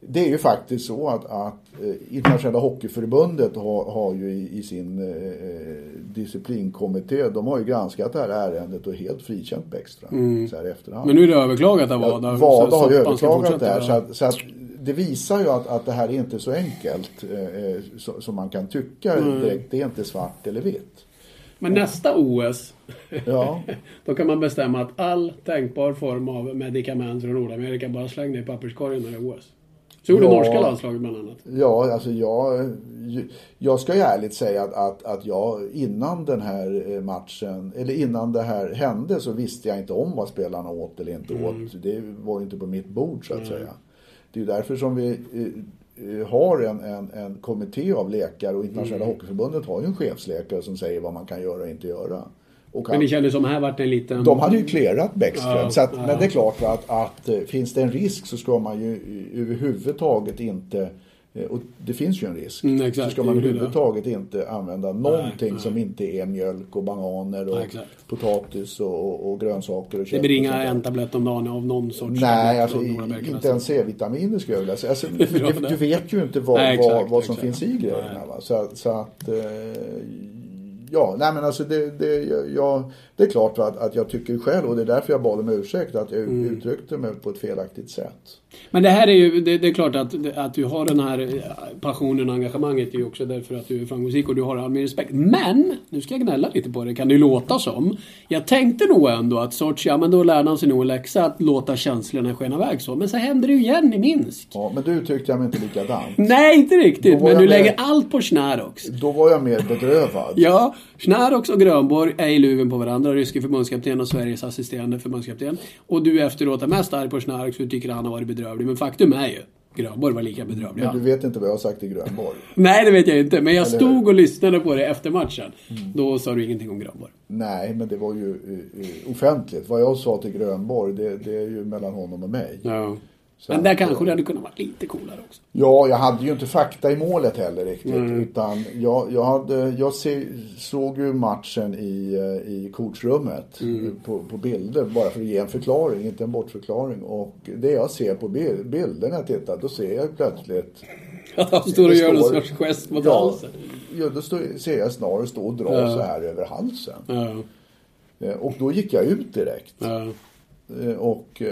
det är ju faktiskt så att, att eh, Internationella Hockeyförbundet har, har ju i, i sin eh, disciplinkommitté, de har ju granskat det här ärendet och helt frikänt Bäckström så här efterhand. Mm. Men nu är det överklagat av Ja, WADA. WADA så- har ju överklagat det här så att, så att det visar ju att, att det här är inte så enkelt eh, eh, så, som man kan tycka Mm. direkt. Det är inte svart eller vitt. Men nästa OS, Ja, då kan man bestämma att all tänkbar form av medicament från Nordamerika bara släng ner i papperskorgen när det är OS. Så gjorde Ja. norska landslaget bland annat. ja alltså jag, jag ska ju ärligt säga att, att, att jag innan den här eh, matchen, eller innan det här hände så visste jag inte om vad spelarna åt eller inte åt. Det var ju inte på mitt bord så att säga. Det är därför som vi eh, eh, har en, en, en kommitté av läkare och Internationella Hockeyförbundet har ju en chefsläkare som säger vad man kan göra och inte göra. Och Men det kändes som här vart en liten... de hade ju clearat Bäckström. Ja, så att, ja. Men det är klart att, att eh, finns det en risk så ska man ju eh, överhuvudtaget inte eh, och det finns ju en risk. Mm, exakt, så ska man överhuvudtaget inte använda någonting nej. som inte är mjölk och bananer och Nej, potatis och, och, och grönsaker och kött. Det blir inga en tablett om dagen av någon sorts... Nej, alltså, inte ens C-vitaminer skulle jag vilja säga. Alltså, du, du vet ju inte vad, Nej, vad, vad som exakt. finns i grejerna. Nej. Så, så att... Ja, nej men alltså det, det, jag, det är klart att, att jag tycker själv, och det är därför jag bad om ursäkt, att jag Mm. uttryckte mig på ett felaktigt sätt. Men det här är ju, det, det är klart att, att du har den här eh, passionen och engagemanget är ju också därför att du är framgångsrik och du har all min respekt. Men, nu ska jag gnälla lite på det, kan det ju låta som. Jag tänkte nog ändå att Sochi, ja men då lärde han sig nog en läxa att låta känslorna skena iväg så. Men så händer det ju igen i Minsk. Ja, men du uttryckte jag mig inte likadant. Nej, inte riktigt. Men du med. lägger allt på Schnarox. Då var jag mer bedrövad. Ja, Schnarox och Grönborg är i luven på varandra. Ryske förbundskapten och Sveriges assisterande förbundskapten. Och du efteråt är mest arg på Schnarox för du tycker att han har varit bedrövlig. Men faktum är ju, Grönborg var lika bedrövlig. Men du vet inte vad jag har sagt i Grönborg. Nej, det vet jag inte. Men jag Eller stod och lyssnade på det efter matchen. Då sa du ingenting om Grönborg. Nej, men det var ju eh, eh, offentligt. Vad jag sa till Grönborg, det, det är ju mellan honom och mig. Ja. Så Men där kanske det hade kunnat vara lite coolare också. Ja, jag hade ju inte fakta i målet heller riktigt. Mm. Utan jag, jag, hade, jag se, såg ju matchen i, eh, i coachrummet Mm. på, på bilder. Bara för att ge en förklaring, inte en bortförklaring. Och det jag ser på bil- bilder när jag tittar, då ser jag plötsligt... Att han står och gör en står- sorts gest mot ja, halsen. Ja, då står, ser jag snarare stå och dra Ja. så här över halsen. Ja, Eh, Och då gick jag ut direkt. ja. Eh, och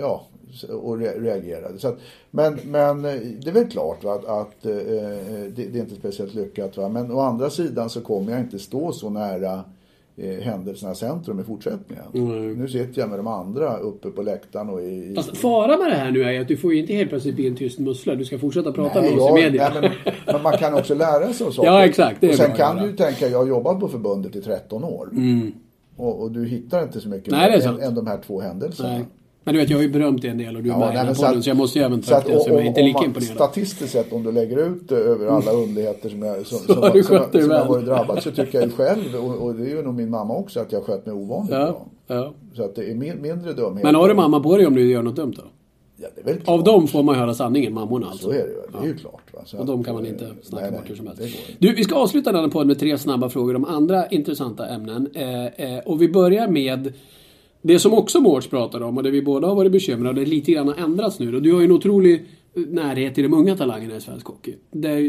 ja, och re- reagerade. Så att, men, men eh, det är väl klart va, att, att eh, det, det är inte speciellt lyckat. Va? Men å andra sidan så kommer jag inte stå så nära eh, händelsernas centrum i fortsättningen. Nej. Nu sitter jag med de andra uppe på läktaren och i... Fast faran med det här nu är att du får ju inte helt plötsligt bli en tyst mussla. Du ska fortsätta prata Nej, med oss jag- i media. nej, men, men man kan också lära sig saker. Ja, exakt. Det och sen kan du ju tänka, jag har jobbat på förbundet i 13 år. Mm. Och, och du hittar inte så mycket Nej, än, än de här två händelserna. Nej. Men du vet, jag har ju berömt det en del och du är Ja, med nej, i den här podden så jag måste ju även ta att, upp det som om, jag inte är lika imponerad statistiskt sett om du lägger ut det över alla underligheter som jag, som, som, som, dig som jag väl. varit drabbad så tycker jag ju själv och, och det är ju nog min mamma också att jag skött mig ovanligt Ja, bra. ja. Så att det är min, mindre dumhet. Men har du mamma på dig om du gör något dumt då? Ja. Av dem får man höra sanningen, mammorna alltså. Så är det ju. Det är ju klart. Va? Så Och de kan man eh, inte snacka nej, bort hur som helst. Du, vi ska avsluta denna podd med tre snabba frågor om andra intressanta ämnen. Eh, eh, och vi börjar med det som också Mårts pratade om och det vi båda har varit bekymrade det lite grann har ändrats nu. Och du har ju en otrolig eh, närhet till de unga talangerna i svensk hockey.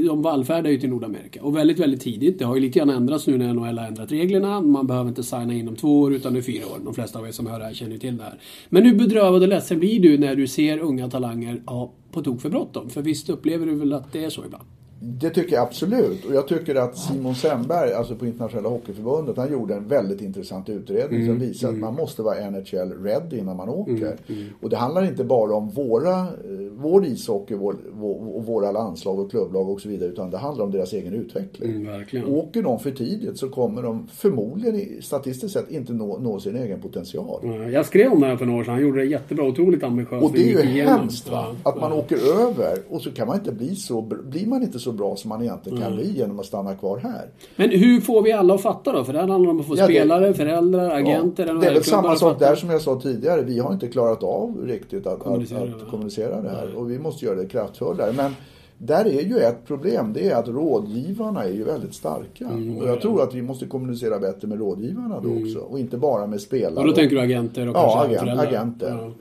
De vallfärdar ju till Nordamerika. Och väldigt, väldigt tidigt. Det har ju lite grann ändrats nu när NHL har ändrat reglerna. Man behöver inte signa inom två år utan det är fyra år. De flesta av er som hör det här känner ju till det här. Men hur bedrövad och ledsen blir du när du ser unga talanger ha på tok för bråttom? För visst upplever du väl att det är så ibland? Det tycker jag absolut. Och jag tycker att Simon Semberg, alltså på Internationella Hockeyförbundet, han gjorde en väldigt intressant utredning Mm, som visar att man måste vara NHL ready innan man åker. Och det handlar inte bara om våra, eh, vår ishockey vår, vår, och våra landslag och klubblag och så vidare, utan det handlar om deras egen utveckling. Mm. Åker de för tidigt så kommer de förmodligen statistiskt sett inte nå, nå sin egen potential. Ja, Jag skrev om det här för några år sedan. Han gjorde det jättebra. Otroligt ambitiöst. Och det är ju hemskt va? Att man åker över och så kan man inte bli så, blir man inte så bra som man egentligen kan bli genom att stanna kvar här. Men hur får vi alla att fatta då? För det här handlar om att få Ja, det- spelare, föräldrar, agenter, Ja, det är väl samma sak där som jag sa tidigare. Vi har inte klarat av riktigt att Kommunicera att, det, att kommunicera det här. Och vi måste göra det kraftfullare. Men där är ju ett problem. Det är att rådgivarna är ju väldigt starka. Mm, och jag tror att vi måste kommunicera bättre med rådgivarna då också. Och inte bara med spelare. Och då tänker du agenter och Ja, kanske agent, föräldrar? agenter. Ja.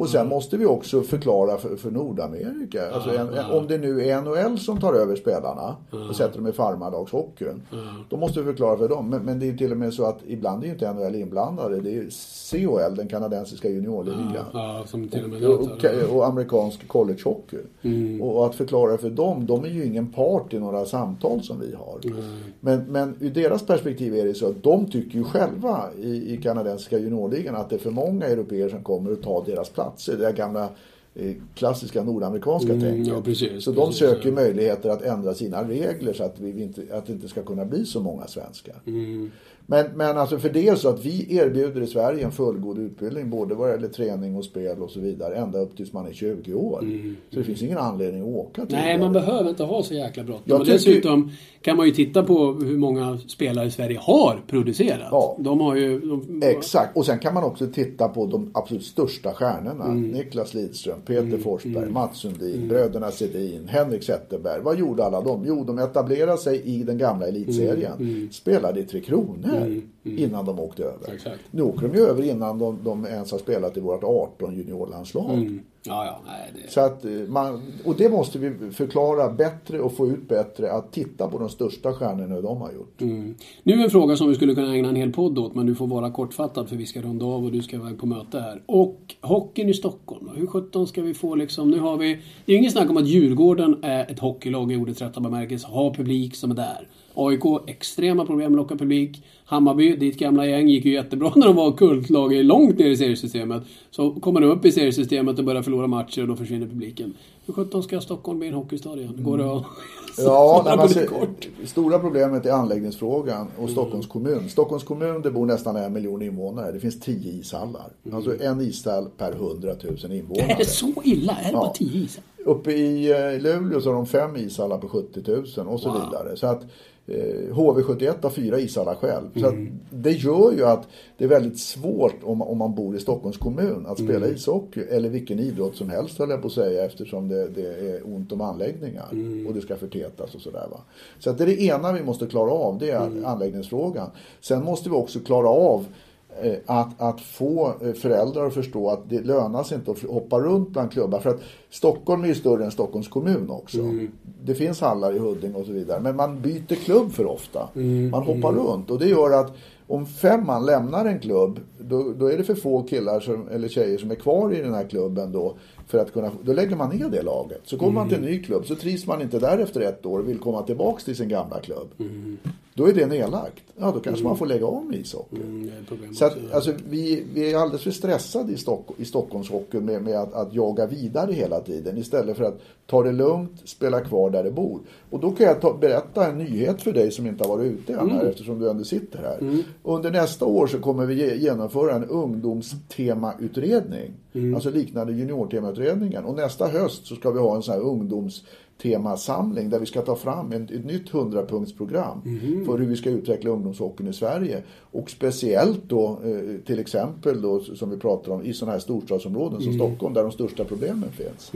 Och sen måste vi också förklara för, för Nordamerika. Alltså en, en, om det nu är NHL som tar över spelarna och sätter dem i farmarlagshockeyn. Då måste vi förklara för dem. Men, men det är till och med så att ibland är ju inte NHL inblandade. Det är COL, den kanadensiska juniorligan. Ja, och Och, och, och amerikansk collegehockey. Mm. Och, och att förklara för dem, de är ju ingen part i några samtal som vi har. Men, men ur deras perspektiv är det så att de tycker ju själva i, i kanadensiska juniorligan att det är för många europeer som kommer att ta deras platser. Det där gamla eh, klassiska nordamerikanska Mm, tänket. ja, precis, så de precis, söker ja. möjligheter att ändra sina regler så att, vi inte, att det inte ska kunna bli så många svenskar. Mm. Men, men alltså för det är så att vi erbjuder i Sverige en fullgod utbildning både vad gäller träning och spel och så vidare ända upp tills man är 20 år. Så det finns ingen anledning att åka till Mm. Nej, man behöver inte ha så jäkla bråttom. Och dessutom kan man ju titta på hur många spelare Sverige har producerat. Ja. De har ju... De, Exakt, och sen kan man också titta på de absolut största stjärnorna. Mm. Niklas Lidström, Peter Forsberg, Mats Sundin, bröderna Sedin, Henrik Zetterberg. Vad gjorde alla de? Jo, de etablerade sig i den gamla elitserien. Mm. Spelade i Tre Kronor innan de åkte över. Exakt. Nu åker de ju över innan de, de ens har spelat i vårt 18 juniorlandslag. Mm. Ja, ja. Nej, det... Så att eh, man, och det måste vi förklara bättre och få ut bättre. Att titta på de största stjärnorna hur de har gjort. Mm. Nu en fråga som vi skulle kunna ägna en hel podd åt, men du får vara kortfattad för vi ska runda av och du ska iväg på möte här. Och hockeyn i Stockholm? Hur sjutton ska vi få liksom... Nu har vi... Det är ju inget snack om att Djurgården är ett hockeylag i ordets rätta bemärkelse, har publik som är där. AIK, extrema problem att locka publik. Hammarby, ditt gamla gäng, gick ju jättebra när de var kultlag långt ner i seriesystemet. Så kommer de upp i seriesystemet och börjar förlora matcher och då försvinner publiken. Hur sjutton ska Stockholm bli en hockeystad igen? Går det att... Ja, nej, alltså, stora problemet är anläggningsfrågan och Mm. Stockholms kommun. Stockholms kommun, det bor nästan en miljon invånare. Det finns tio ishallar. Alltså en ishall per hundratusen invånare. Mm. Är det så illa? Är det Ja. bara tio isar? Uppe i eh, Luleå så har de fem ishallar på 70 000 och så Wow. vidare. Så att HV71 har fyra ishallar själv. Så Mm. det gör ju att det är väldigt svårt om, om man bor i Stockholms kommun att spela Mm. ishockey. Eller vilken idrott som helst höll jag på att säga eftersom det, det är ont om anläggningar. Mm. Och det ska förtätas och sådär va. Så att det är det ena vi måste klara av. Det är Mm. anläggningsfrågan. Sen måste vi också klara av eh, att, att få eh, föräldrar att förstå att det lönar sig inte att hoppa runt bland klubbar. För att Stockholm är ju större än Stockholms kommun också. Det finns hallar i Huddinge och så vidare. Men man byter klubb för ofta. Man hoppar runt. Och det gör att om fem man lämnar en klubb, då, då är det för få killar som, eller tjejer som är kvar i den här klubben då. För att kunna, då lägger man ner det laget. Så kommer man till en ny klubb så trivs man inte där efter ett år och vill komma tillbaks till sin gamla klubb. Då Då är det nedlagt. Ja, då kanske man får lägga med ishockey. Mm, Så att, också. alltså, vi, vi är alldeles för stressade i, Stock, i Stockholmshockeyn med, med att, att jaga vidare hela tiden istället för att ta det lugnt, spela kvar där det bor. Och då kan jag ta, berätta en nyhet för dig som inte har varit ute än här eftersom du ändå sitter här. Under nästa år så kommer vi ge, genomföra en ungdomstemautredning. Alltså liknande juniortemautredningen. Och nästa höst så ska vi ha en sån här ungdomstemasamling där vi ska ta fram en, ett nytt 100-punktsprogram för hur vi ska utveckla ungdomshockeyn i Sverige. Och speciellt då eh, till exempel då som vi pratar om i sådana här storstadsområden som Stockholm där de största problemen finns.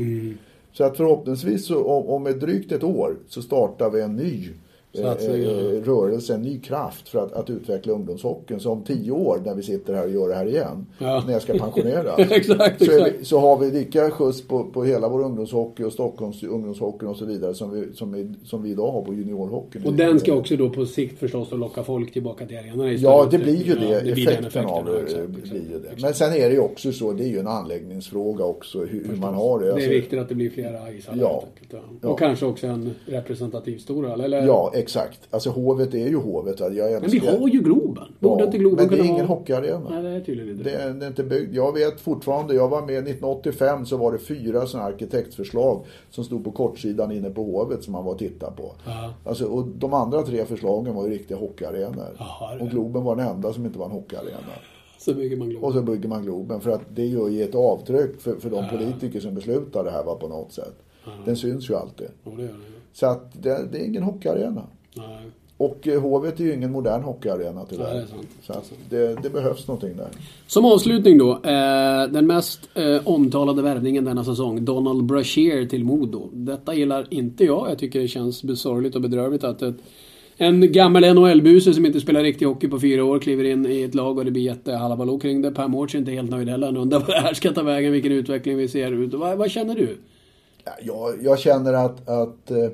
Så att förhoppningsvis så, om, om ett drygt ett år så startar vi en ny eh, Satsning, ja. eh, rörelse, en ny kraft för att, att utveckla ungdomshockeyn. Så om tio år när vi sitter här och gör det här igen, Ja. när jag ska pensioneras, Exakt, så, exakt. så har vi lika skjuts på, på hela vår ungdomshockey och Stockholms ungdomshockey och så vidare som vi, som vi, som vi idag har på juniorhockeyn. Och den ska också då på sikt förstås att locka folk tillbaka till arenorna Ja, det blir ju det. Ja, blir den effekten av det exakt, blir ju det. Men sen är det ju också så, det är ju en anläggningsfråga också, hur, hur man har det. Det är Alltså, viktigt att det blir flera ishallar Ja. helt enkelt. Ja. Och kanske också en representativ storhall, eller? Ja, exakt. Alltså hovet är ju hovet. Jag Men vi har ju Globen. Borde Ja, inte Globen men det är ingen ha... hockeyarena. Nej, det är tydligen inte Det det. är, det är inte byggd. Jag vet fortfarande, jag var med 1985 så var det fyra sådana arkitektförslag som stod på kortsidan inne på Hovet som man var och tittade på. Alltså, och de andra tre förslagen var ju riktiga hockeyarenor. Det- Och Globen var den enda som inte var en hockeyarena. Så bygger man Globen. Och så bygger man Globen för att det gör ju ett avtryck för, för de politiker som beslutar det här va, på något sätt. Den syns ju alltid. Ja, det det. Så att det, det är ingen hockeyarena. Nej. Och eh, Hovet är ju ingen modern hockeyarena tyvärr. Nej, det är sant. Så att det, det behövs någonting där. Som avslutning då. Eh, den mest eh, omtalade värvningen denna säsong. Donald Brashear till Modo. Detta gillar inte jag. Jag tycker det känns besorgligt och bedrövligt att ett, en gammal NHL-buse som inte spelar riktig hockey på fyra år kliver in i ett lag och det blir jättehalabaloo kring det. Per Mårts är inte helt nöjd heller. Han undrar vad det här ska ta vägen, vilken utveckling vi ser ut. Vad, vad känner du? Ja, jag, jag känner att, att eh,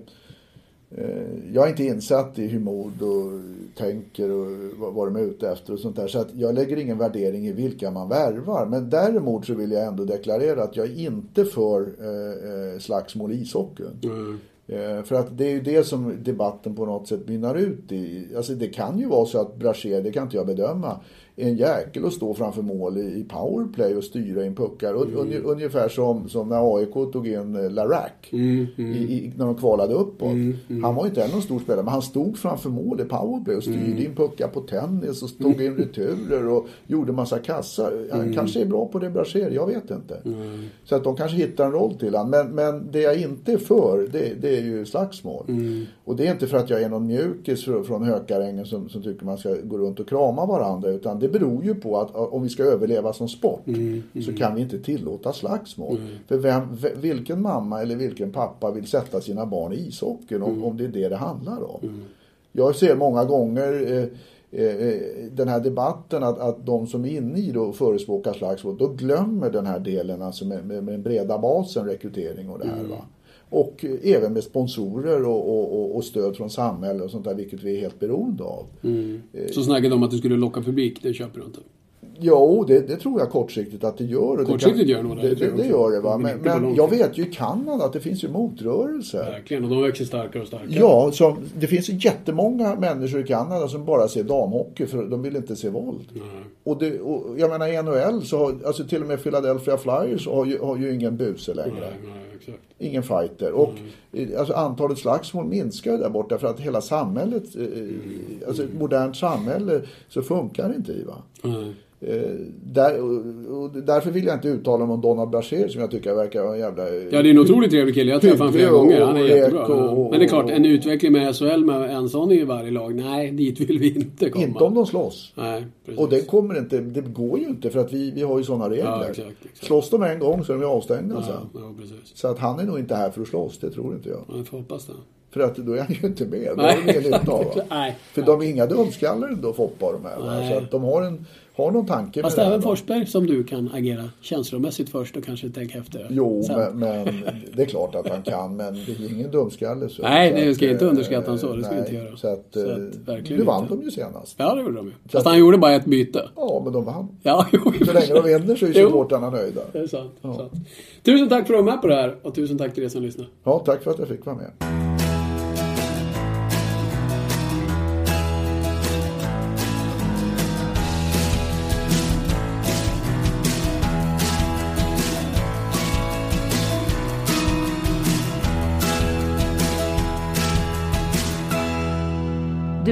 jag är inte insatt i hur Modo tänker och vad, de är ute efter och sånt där. Så att jag lägger ingen värdering i vilka man värvar. Men däremot så vill jag ändå deklarera att jag är inte för eh, eh, slagsmål i ishockeyn. Eh, För att det är ju det som debatten på något sätt mynnar ut i. Alltså det kan ju vara så att Brashear, det kan inte jag bedöma, en jäkel att stå framför mål i powerplay och styra in puckar. Un, ungefär som, som när AIK tog in eh, Larac Mm, I, i, när de kvalade uppåt. Han var ju inte någon stor spelare, men han stod framför mål i powerplay och styrde Mm. in puckar på tennis och tog in returer och gjorde massa kassar. Han Mm. kanske är bra på det Brashear, jag vet inte. Så att de kanske hittar en roll till honom. Men, men det jag inte är för, det, det är ju slagsmål. Mm. Och det är inte för att jag är någon mjukis från, Hökarängen som, som tycker man ska gå runt och krama varandra. Utan det beror ju på att om vi ska överleva som sport Mm, så kan vi inte tillåta slagsmål. För vem, vilken mamma eller vilken pappa vill sätta sina barn i ishockeyn om, om det är det det handlar om? Jag ser många gånger eh, eh, den här debatten att, att de som är inne i det och förespråkar slagsmål, då glömmer den här delen alltså med, med, med den breda basen, rekrytering och det här. Va? Och eh, även med sponsorer och, och, och, stöd från samhället och sånt där, vilket vi är helt beroende av. Så snackade de om att det skulle locka publik. Det köper du inte. Jo, det, det tror jag kortsiktigt att det gör. Och Kortsiktigt det gör det nog det, det. det Det, det gör det va. Men Men, jag vet ju i Kanada att det finns ju motrörelser. Verkligen. Och de växer starkare och starkare. Ja, så det finns ju jättemånga människor i Kanada som bara ser damhockey för de vill inte se våld. Och, det, och jag menar i NHL så har, alltså till och med Philadelphia Flyers har ju, har ju ingen buse längre. Nej, nej, exakt. Ingen fighter. Och eh, alltså, antalet slagsmål minskar där borta för att hela samhället, eh, alltså ett modernt samhälle, så funkar inte i va. Nej. Eh, där, och, och därför vill jag inte uttala mig om Donald Brashear som jag tycker verkar vara en jävla... eh, Ja, det är en otroligt trevlig kille. Jag har träffat honom flera och- gånger. Han är och jättebra. och- och- Men det är klart, en utveckling med SHL med en sån i varje lag. Nej, dit vill vi inte komma. Inte om de slåss. Nej, precis. Och det kommer inte, det går ju inte för att vi, vi har ju sådana regler. Ja, exakt, exakt. Slåss de en gång så är de ju avstängda Ja, sen. ja, precis. Så att han är nog inte här för att slåss, det tror inte jag. Ja, Jag får hoppas det. För att då är han ju inte med. Nej, har de ingen nytta av. För de är inga dumskallar ändå Foppa de här. Så att de har, en, har någon tanke Fast med även? Forsberg som du kan agera känslomässigt först och kanske tänka efter. Jo, men, men det är klart att han kan, men det är ingen dumskalle. Så, Nej, det att, ska inte eh, underskatta honom så, det ska vi nej, inte göra. Så att, Så eh, att, verkligen nu vann inte. de ju senast. Ja, det gjorde de ju. Fast han gjorde bara ett byte. Ja, men de vann. Ja, jo. Så länge de vinner så är supportrarna nöjda. Det är sant. sant. Tusen tack för att du var med på det här och tusen tack till er som lyssnar. Ja, tack för att jag fick vara med.